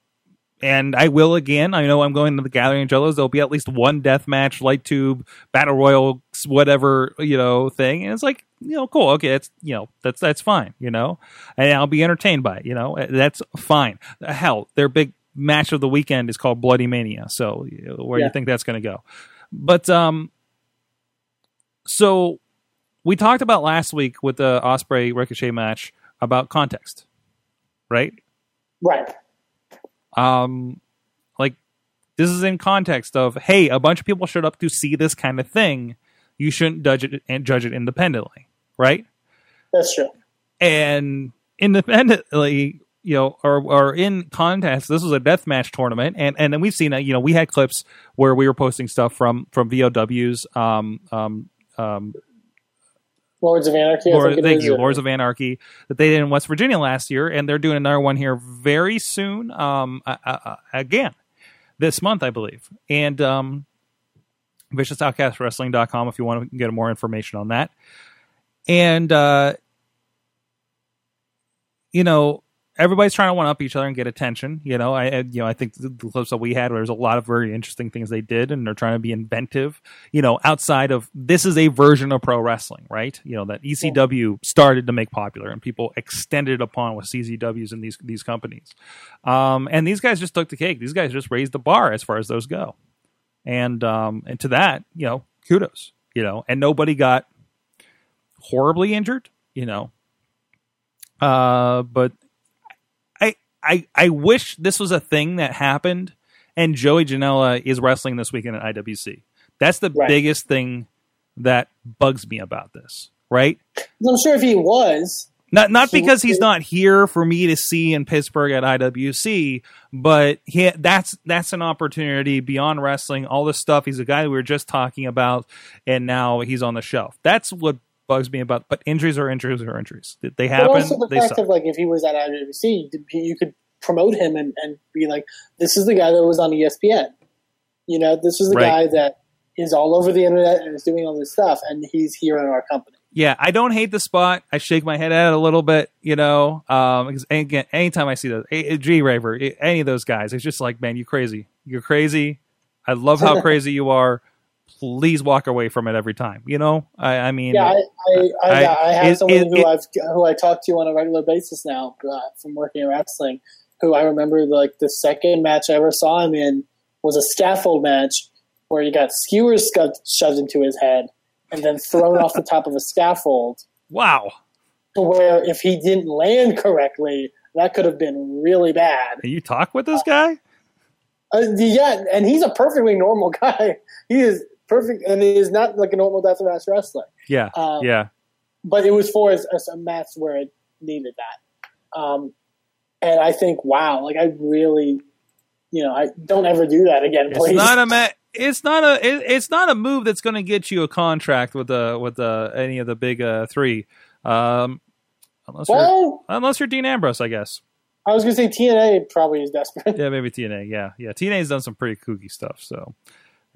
and I will again. I know I'm going to the Gathering of Juggalos. There'll be at least one death match, light tube, battle royal, whatever you know thing. And it's like you know, cool. Okay, that's you know, that's that's fine. You know, and I'll be entertained by it. You know, that's fine. Hell, their big match of the weekend is called Bloody Mania. So where do Yeah. you think that's going to go? But um, so we talked about last week with the Ospreay Ricochet match about context, right? Right. Um like this is in context of hey a bunch of people showed up to see this kind of thing. You shouldn't judge it and judge it independently right? That's true. and independently you know or, or in context. This was a death match tournament and and then we've seen you know we had clips where we were posting stuff from from vows um um um Lords of Anarchy. Lord, thank is, you, or- Lords of Anarchy, that they did in West Virginia last year, and they're doing another one here very soon. Um, uh, uh, again, this month, I believe. And um, ViciousOutcastWrestling.com if you want to get more information on that. And uh, you know, everybody's trying to one up each other and get attention. You know, I you know I think the the clips that we had, there's a lot of very interesting things they did, and they're trying to be inventive. You know, outside of this is a version of pro wrestling, right? You know that ECW started to make popular, and people extended upon with CZWs and these these companies. Um, and these guys just took the cake. These guys just raised the bar as far as those go. And um, and to that, you know, kudos. You know, and nobody got horribly injured. You know, uh, but I I wish this was a thing that happened, and Joey Janela is wrestling this weekend at IWC. That's the Right. biggest thing that bugs me about this. Right? I'm sure if he was, Not not He- because he's not here for me to see in Pittsburgh at IWC, but he, that's that's an opportunity beyond wrestling. All this stuff. He's a guy we were just talking about, and now he's on the shelf. That's what bugs me about. But injuries are injuries are injuries. They but happen. also the fact suck. of like if he was at IWC, you could promote him and, and be like, this is the guy that was on ESPN. You know, this is the Right. guy that is all over the internet and is doing all this stuff, and he's here in our company. yeah, I don't hate the spot. I shake my head at it a little bit, you know. Um, because again, anytime I see those, G Raver, any of those guys, it's just like, man, you crazy. You're crazy. I love how crazy you are. Please walk away from it every time. You know, I, I mean, Yeah, I, I, I, I- have it- someone it- who it- I've who I talk to on a regular basis now uh, from working in wrestling. Who I remember like the second match I ever saw him in was a scaffold match where he got skewers shoved, into his head and then thrown off the top of a scaffold. wow. Where if he didn't land correctly, that could have been really bad. Can you talk with this guy? Uh, yeah, and he's a perfectly normal guy. He is perfect, and he is not like a normal deathmatch wrestler. Yeah, Um, yeah. but it was for a, a match where it needed that. Um, and I think, wow, like I really, you know, I don't ever do that again, It's please. not a ma- it's not a it, it's not a move that's going to get you a contract with the with the any of the big uh, three. Um, unless you're unless you're Dean Ambrose, I guess. I was going to say TNA probably is desperate. Yeah, maybe TNA. Yeah, yeah. TNA's done some pretty kooky stuff. So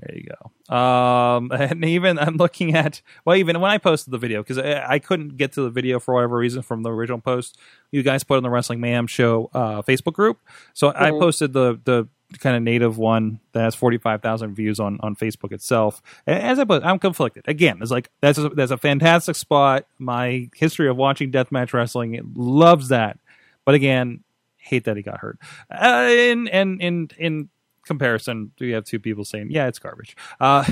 there you go. Um, and even I'm looking at well, even when I posted the video because I, I couldn't get to the video for whatever reason from the original post you guys put on the Wrestling Mayhem Show uh, Facebook group. So I Mhm. posted the the kind of native one that has 45,000 views on on Facebook itself. And as I put, I'm conflicted. Again, it's like that's a, that's a fantastic spot. My history of watching deathmatch wrestling loves that. But again, hate that he got hurt. Uh, in and in in comparison, do you have two people saying, "Yeah, it's garbage." Uh,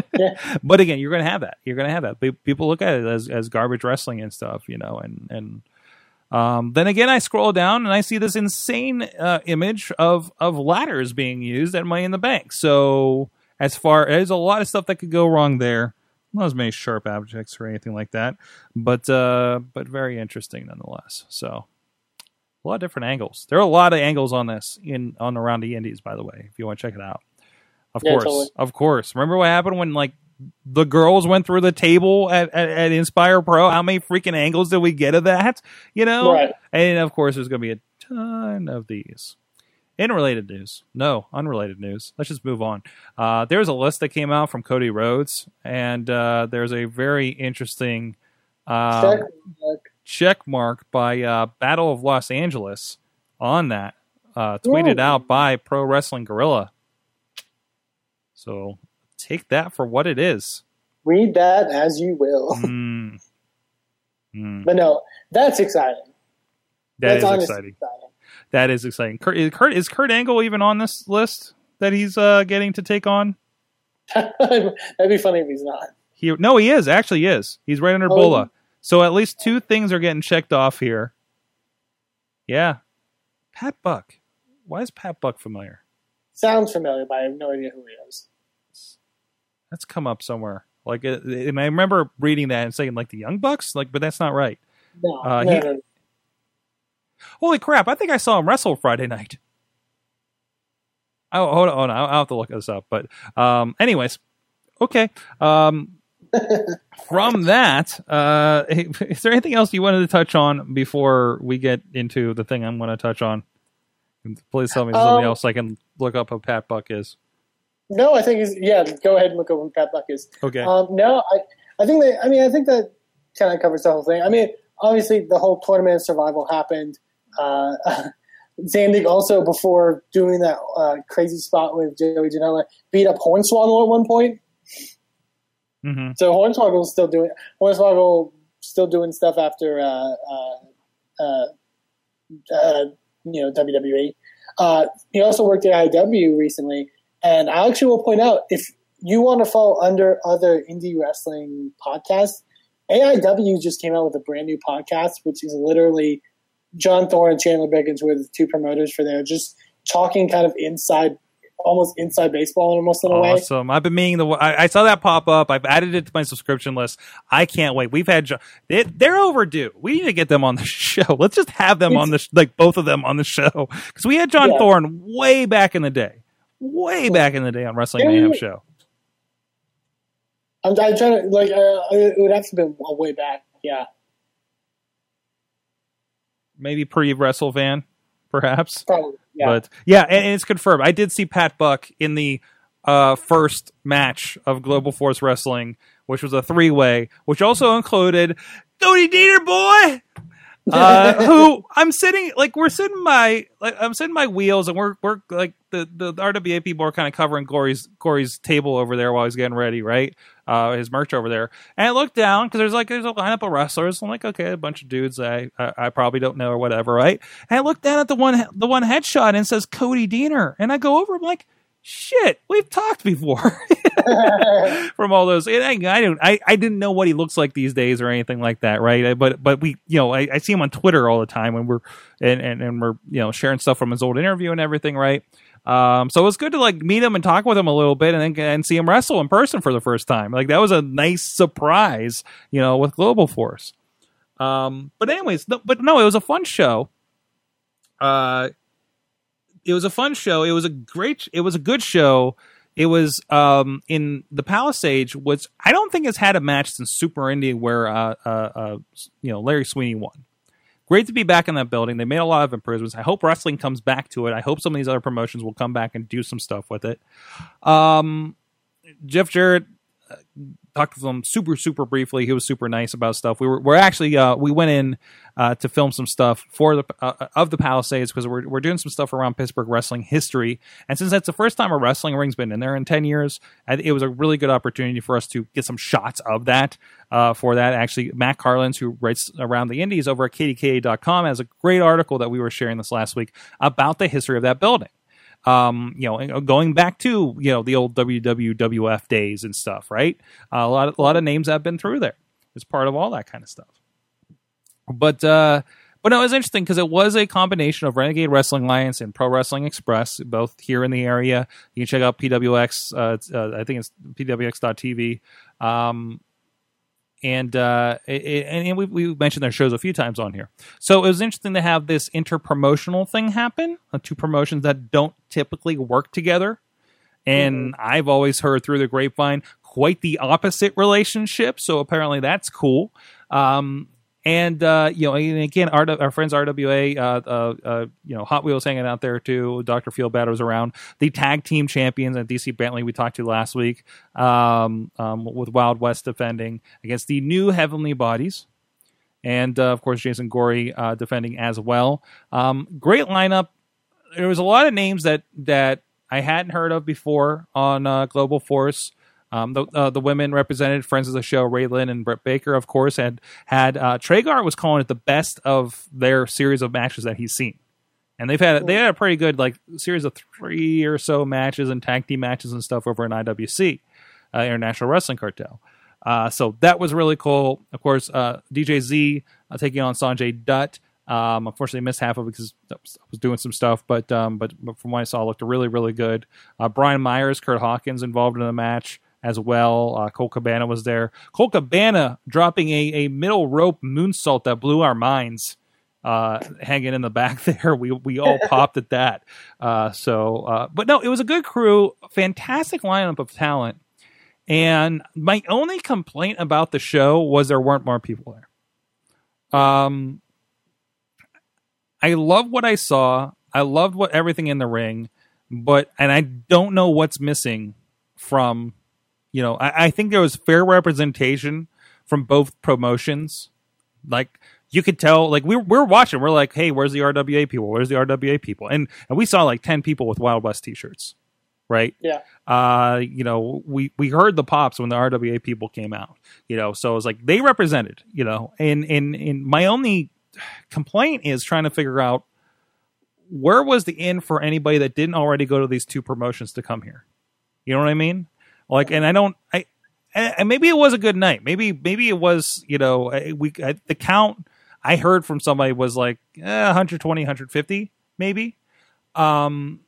but again, you're going to have that. You're going to have that. People look at it as, as garbage wrestling and stuff, you know, and, and, um, then again, I scroll down and I see this insane uh, image of of ladders being used at Money in the Bank. So as far there's a lot of stuff that could go wrong there. Not as many sharp objects or anything like that, but uh, but very interesting nonetheless. So a lot of different angles. There are a lot of angles on this in on around the Indies, by the way. If you want to check it out, of Yeah, course, totally. of course. Remember what happened when like the girls went through the table at, at, at Inspire Pro? How many freaking angles did we get of that? You know, Right. and of course, there's going to be a ton of these. In related news, no, unrelated news. Let's just move on. Uh, there's a list that came out from Cody Rhodes, and uh, there's a very interesting um, Check mark. by uh, Battle of Los Angeles on that, uh, tweeted Whoa. out by Pro Wrestling Guerrilla. So take that for what it is. Read that as you will. Mm. Mm. But no, that's exciting. That that's is honestly exciting. That is exciting. Kurt is, Kurt is Kurt Angle even on this list that he's uh, getting to take on? That'd be funny if he's not. He no, he is actually he is. He's right under Oh, Bola. So at least two things are getting checked off here. Yeah, Pat Buck. Why is Pat Buck familiar? Sounds familiar, but I have no idea who he is. That's come up somewhere. Like, and I remember reading that and saying like the Young Bucks, like, but that's not right. No, Uh, no, he- no. Holy crap! I think I saw him wrestle Friday night. Oh, hold on, hold on. I'll, I'll have to look this up. But, um, anyways, okay. Um, from that, uh, is there anything else you wanted to touch on before we get into the thing I'm going to touch on? Please tell me something Um, else I can look up who Pat Buck is. No, I think he's yeah. Go ahead and look up who Pat Buck is. Okay. Um, no, I I think that I mean I think that kind of covers the whole thing. I mean, obviously the whole tournament of survival happened. Uh, Zandig also before doing that uh, crazy spot with Joey Janela beat up Hornswoggle at one point. Hmm So Hornswoggle's still doing Hornswoggle still doing stuff after uh, uh, uh, uh, you know WWE. Uh, he also worked at IW recently, and I actually will point out if you want to fall under other indie wrestling podcasts, AIW just came out with a brand new podcast, which is literally John Thorne and Chandler Biggins, who are the two promoters for there, just talking kind of inside, almost inside baseball, almost in a way. Awesome. I've been meaning the. I, I saw that pop up. I've added it to my subscription list. I can't wait. We've had. They, they're overdue. We need to get them on the show. Let's just have them on the sh- like both of them on the show because we had John Yeah. Thorne way back in the day, way back in the day on Wrestling Yeah, Mayhem show. I'm, I'm trying to like uh, it would have to be way back. Yeah, Maybe pre Wrestle Van, perhaps. probably. Yeah, But yeah, and, and it's confirmed. I did see Pat Buck in the uh, first match of Global Force Wrestling, which was a three way, which also included Cody Deaner boy. uh, who I'm sitting like we're sitting my like I'm sitting my wheels and we're we're like the the RWA people are kind of covering Gorey's Gorey's table over there while he's getting ready, right? Uh, his merch over there, and I look down because there's like there's a lineup of wrestlers. I'm like, okay, a bunch of dudes I, I I probably don't know or whatever, right? And I look down at the one the one headshot and it says Cody Deaner, and I go over. I'm like, shit, we've talked before from all those. I, I don't, I, I didn't know what he looks like these days or anything like that, right? But but we, you know, I, I see him on Twitter all the time, and we're and, and and we're you know sharing stuff from his old interview and everything, right? Um, so it was good to like meet him and talk with him a little bit, and and see him wrestle in person for the first time. Like that was a nice surprise, you know, with Global Force. Um, but anyways, no, but no, it was a fun show. Uh, it was a fun show. It was a great. It was a good show. It was um, in the Palisades, which I don't think has had a match since Super Indie where uh, uh, uh, you know Larry Sweeney won. Great to be back in that building. They made a lot of improvements. I hope wrestling comes back to it. I hope some of these other promotions will come back and do some stuff with it. Um, Jeff Jarrett talked to him super super briefly. He was super nice about stuff. We were we're actually uh, we went in uh, to film some stuff for the uh, of the Palisades because we're we're doing some stuff around Pittsburgh wrestling history. And since that's the first time a wrestling ring's been in there in ten years, it was a really good opportunity for us to get some shots of that. Uh, for that, actually, Matt Carlins, who writes around the Indies over at kdka.com, has a great article that we were sharing this last week about the history of that building. Um, you know, going back to you know the old WWF days and stuff, right? Uh, a lot of, a lot of names have been through there as part of all that kind of stuff. But uh, but no, it was interesting because it was a combination of Renegade Wrestling Alliance and Pro Wrestling Express, both here in the area. You can check out PWX. Uh, uh, I think it's pwx.tv. Um, and uh, it, and we we mentioned their shows a few times on here. So it was interesting to have this inter-promotional thing happen. Uh, two promotions that don't typically work together. And I've always heard through the grapevine quite the opposite relationship. So apparently that's cool. Um, and uh, you know, and again, our, our friends RWA, uh, uh, uh, you know, Hot Wheels hanging out there too. Doctor Feelbad was around. The tag team champions and DC Bentley we talked to last week, um, um, with Wild West defending against the new Heavenly Bodies, and uh, of course Jason Gorey uh, defending as well. Um, great lineup. There was a lot of names that that I hadn't heard of before on Global Force. Um, the uh, the women represented friends of the show, Raylan and Britt Baker, of course, had had uh, Tragar was calling it the best of their series of matches that he's seen, and they've had they had a pretty good like series of three or so matches and tag team matches and stuff over in IWC, uh, International Wrestling Cartel. Uh, so that was really cool. Of course, uh, DJ Z uh, taking on Sanjay Dutt. Um, unfortunately, missed half of it because I was doing some stuff, but um, but, but from what I saw, looked really really good. Uh, Brian Myers, Kurt Hawkins involved in the match as well. Uh, Colt Cabana was there. Colt Cabana dropping a, a middle rope moonsault that blew our minds. Uh, hanging in the back there, we we all popped at that. Uh, so, uh, but no, it was a good crew, fantastic lineup of talent. And my only complaint about the show was there weren't more people there. Um, I love what I saw. I loved what everything in the ring, but and I don't know what's missing from you know, I, I think there was fair representation from both promotions. Like you could tell, like we we're watching, we're like, hey, where's the RWA people? Where's the RWA people? And and we saw like ten people with Wild West T-shirts, right? Yeah. Uh, you know, we we heard the pops when the RWA people came out. You know, so it was like they represented. You know, and and and my only complaint is trying to figure out where was the in for anybody that didn't already go to these two promotions to come here. You know what I mean? Like, and I don't, I, and maybe it was a good night. Maybe, maybe it was, you know, we, I, the count I heard from somebody was like eh, 120, 150, maybe. Um,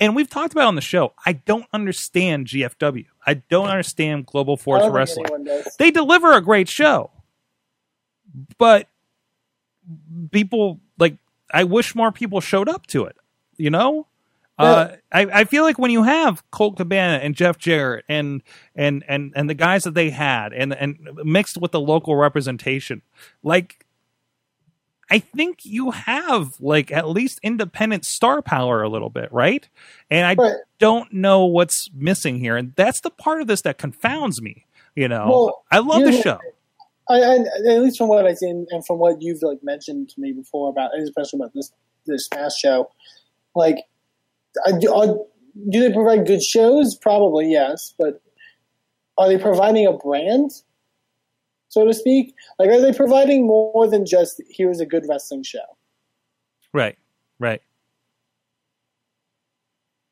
and we've talked about on the show. I don't understand GFW. I don't understand Global Force I don't think Wrestling. They deliver a great show, but people like. I wish more people showed up to it. You know, uh, I, I feel like when you have Colt Cabana and Jeff Jarrett and and and and the guys that they had and and mixed with the local representation, like I think you have like at least independent star power a little bit, right? And I Right. don't know what's missing here, and that's the part of this that confounds me. You know, Well, I love the here's show. I, I, at least from what I've seen and from what you've like mentioned to me before about, especially about this this Smash show, like, I, do, are, do they provide good shows? Probably yes, but are they providing a brand, so to speak? Like, are they providing more than just here's a good wrestling show? Right, right,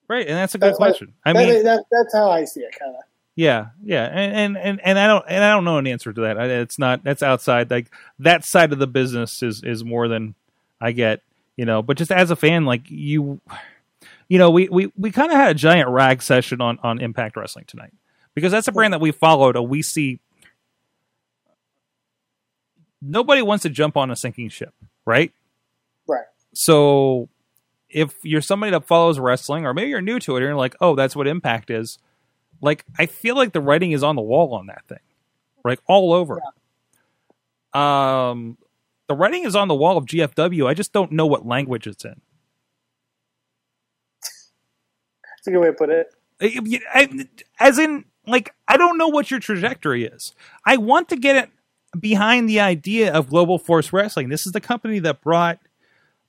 right, and that's a good That's what- question. I that- mean, that, that's how I see it, kind of. Yeah, yeah, and, and and and I don't and I don't know an answer to that. It's not that's outside like that side of the business is is more than I get, you know. But just as a fan, like you, you know, we we we kind of had a giant rag session on on Impact Wrestling tonight because that's a brand that we followed. And we see nobody wants to jump on a sinking ship, right? Right. So if you're somebody that follows wrestling, or maybe you're new to it, and you're like, oh, that's what Impact is. Like, I feel like the writing is on the wall on that thing, like all over. Um, the writing is on the wall of GFW. I just don't know what language it's in. That's a good way to put it. I- I- as in, like, I don't know what your trajectory is. I want to get it behind the idea of Global Force Wrestling. This is the company that brought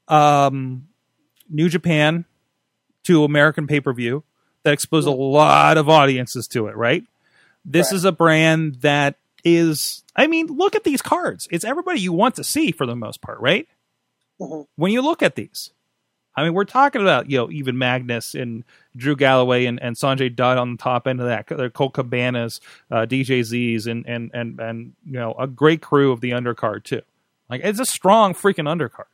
um, New Japan to American pay per view that exposed a lot of audiences to it, right? This is a brand that is, I mean, look at these cards. It's everybody you want to see for the most part, right? Mhm. When you look at these, I mean, we're talking about you know even Magnus and Drew Galloway and, and Sanjay Dutt on the top end of that. They're Colt Cabanas, uh, DJ Z's, and and and and you know a great crew of the undercard too. Like it's a strong freaking undercard,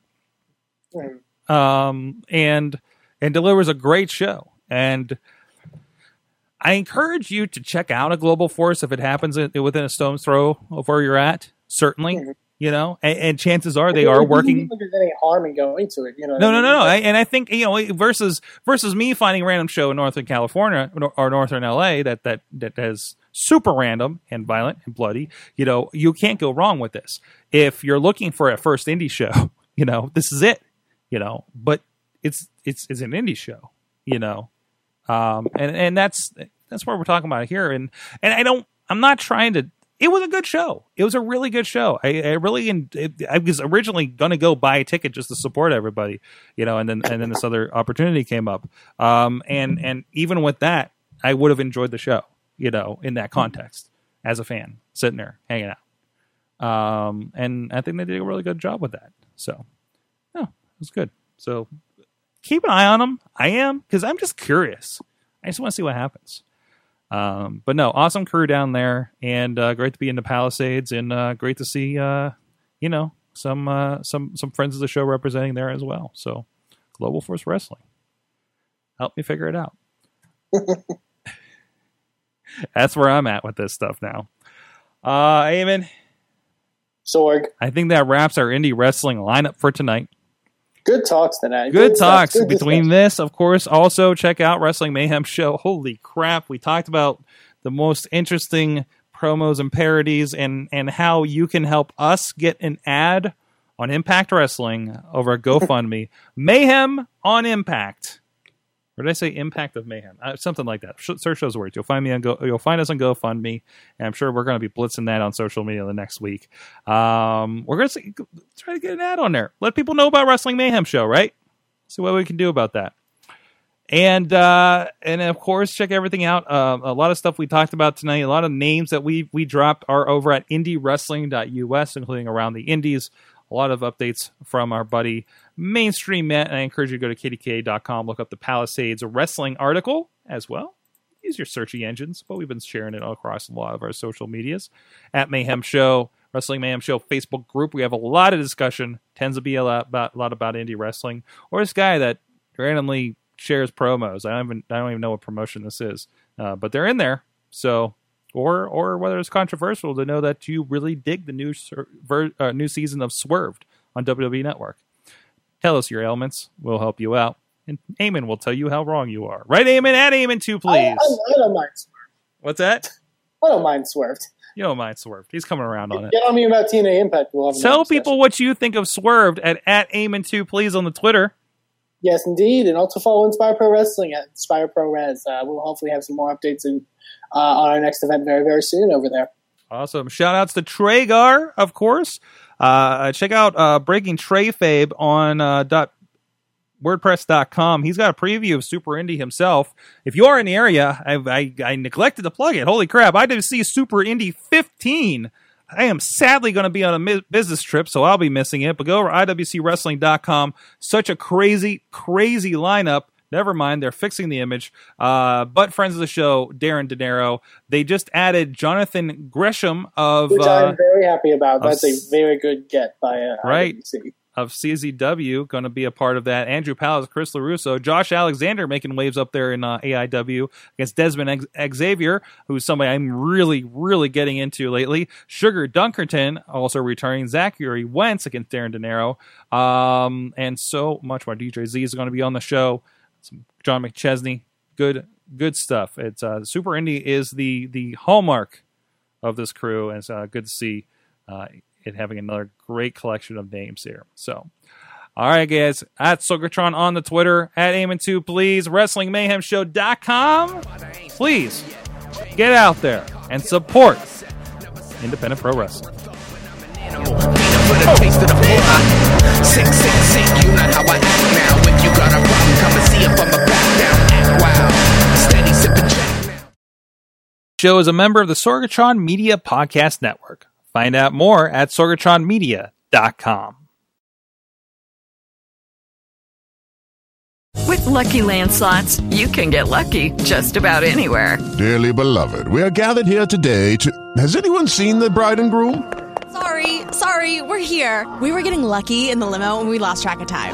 um, and and delivers a great show. And I encourage you to check out a Global Force if it happens within a stone's throw of where you're at. Certainly, you know, and, and chances are they I are don't think working. There's any harm in going to it. You know. No, no, no, no. I, and I think you know versus versus me finding a random show in Northern California or- or Northern LA that that that is super random and violent and bloody. You know, you can't go wrong with this. If you're looking for a first indie show, you know, this is it. You know, but it's it's it's an indie show. You know, um, and and that's that's what we're talking about here. And and I don't. I'm not trying to. It was a good show. It was a really good show. I, I really. It, I was originally going to go buy a ticket just to support everybody, you know, and then and then this other opportunity came up. Um, and and even with that, I would have enjoyed the show, you know, in that context as a fan, sitting there hanging out. Um, and I think they did a really good job with that. So, no, it was good. So keep an eye on them. I am because I'm just curious. I just want to see what happens. Um, but no, awesome crew down there, and uh, great to be in the Palisades, and uh, great to see uh, you know some uh, some some friends of the show representing there as well. So, Global Force Wrestling, help me figure it out. That's where I'm at with this stuff now. Uh, Eamon, Sorg. I think that wraps our indie wrestling lineup for tonight. Good talks tonight. Good stuff. talks Good between this, of course. Also, check out Wrestling Mayhem Show. Holy crap! We talked about the most interesting promos and parodies, and and how you can help us get an ad on Impact Wrestling over at GoFundMe. Mayhem on Impact. Or did I say Impact of Mayhem? Uh, something like that. Sh- search those words. You'll find me on Go. You'll find us on GoFundMe, and I'm sure we're going to be blitzing that on social media the next week. Um, we're going to try to get an ad on there. Let people know about Wrestling Mayhem Show, right? See what we can do about that. And uh, and of course, check everything out. Uh, a lot of stuff we talked about tonight. A lot of names that we we dropped are over at IndieWrestling.us, including around the Indies. A lot of updates from our buddy Mainstream Matt. And I encourage you to go to KDKA.com, look up the Palisades Wrestling article as well. Use your searching engines, but we've been sharing it across a lot of our social medias. At Mayhem Show, Wrestling Mayhem Show Facebook group, we have a lot of discussion. Tends to be a lot about, a lot about indie wrestling. Or this guy that randomly shares promos. I don't even I don't even know what promotion this is, uh, but they're in there. So, or or whether it's controversial to know that you really dig the new ser- ver- uh, new season of Swerved on WWE Network. Tell us your ailments. We'll help you out, and Eamon will tell you how wrong you are. Right, Eamon? At Eamon too, please. I, I don't mind. Swerved. What's that? I don't mind Swerved. You don't mind Swerved. He's coming around on it. Get on me about TNA Impact. We'll have Tell people what you think of Swerved at at Eamon too, please, on the Twitter. Yes, indeed, and also follow Inspire Pro Wrestling at Inspire Pro Res. Uh, we'll hopefully have some more updates in, uh, on our next event very, very soon over there. Awesome. Shout outs to Tragar, of course. Uh, check out uh, Breaking Trayfabe on uh, dot WordPress.com. He's got a preview of Super Indie himself. If you are in the area, I, I, I neglected to plug it. Holy crap. I did see Super Indie 15. I am sadly going to be on a business trip, so I'll be missing it. But go over IWCWrestling.com. Such a crazy, crazy lineup. Never mind, they're fixing the image. Uh, but friends of the show, Darren De Niro, they just added Jonathan Gresham of Which uh, I'm very happy about. of That's a very good get by uh, Right. IWC. of CZW going to be a part of that. Andrew Palace, Chris LeRusso, Josh Alexander making waves up there in uh, AIW against Desmond Xavier, who's somebody I'm really, really getting into lately. Sugar Dunkerton also returning. Zachary Wentz against Darren De Niro. Um, and so much more. DJ Z is going to be on the show. Some John McChesney. Good, good stuff. It's uh, Super Indie is the the hallmark of this crew, and it's uh, good to see uh, it having another great collection of names here. So, all right, guys, at Sorgatron on the Twitter, at Eamon2, please, WrestlingMayhemShow.com. Please get out there and support independent pro wrestling. for problem, come and see if I'm a back down. Act wild, steady sipping Jack now. Show is a member of the Sorgatron Media Podcast Network. Find out more at sorgatronmedia.com. With LuckyLand Slots, you can get lucky just about anywhere. Dearly beloved, we are gathered here today to. Has anyone seen the bride and groom? Sorry, sorry, we're here. We were getting lucky in the limo and we lost track of time.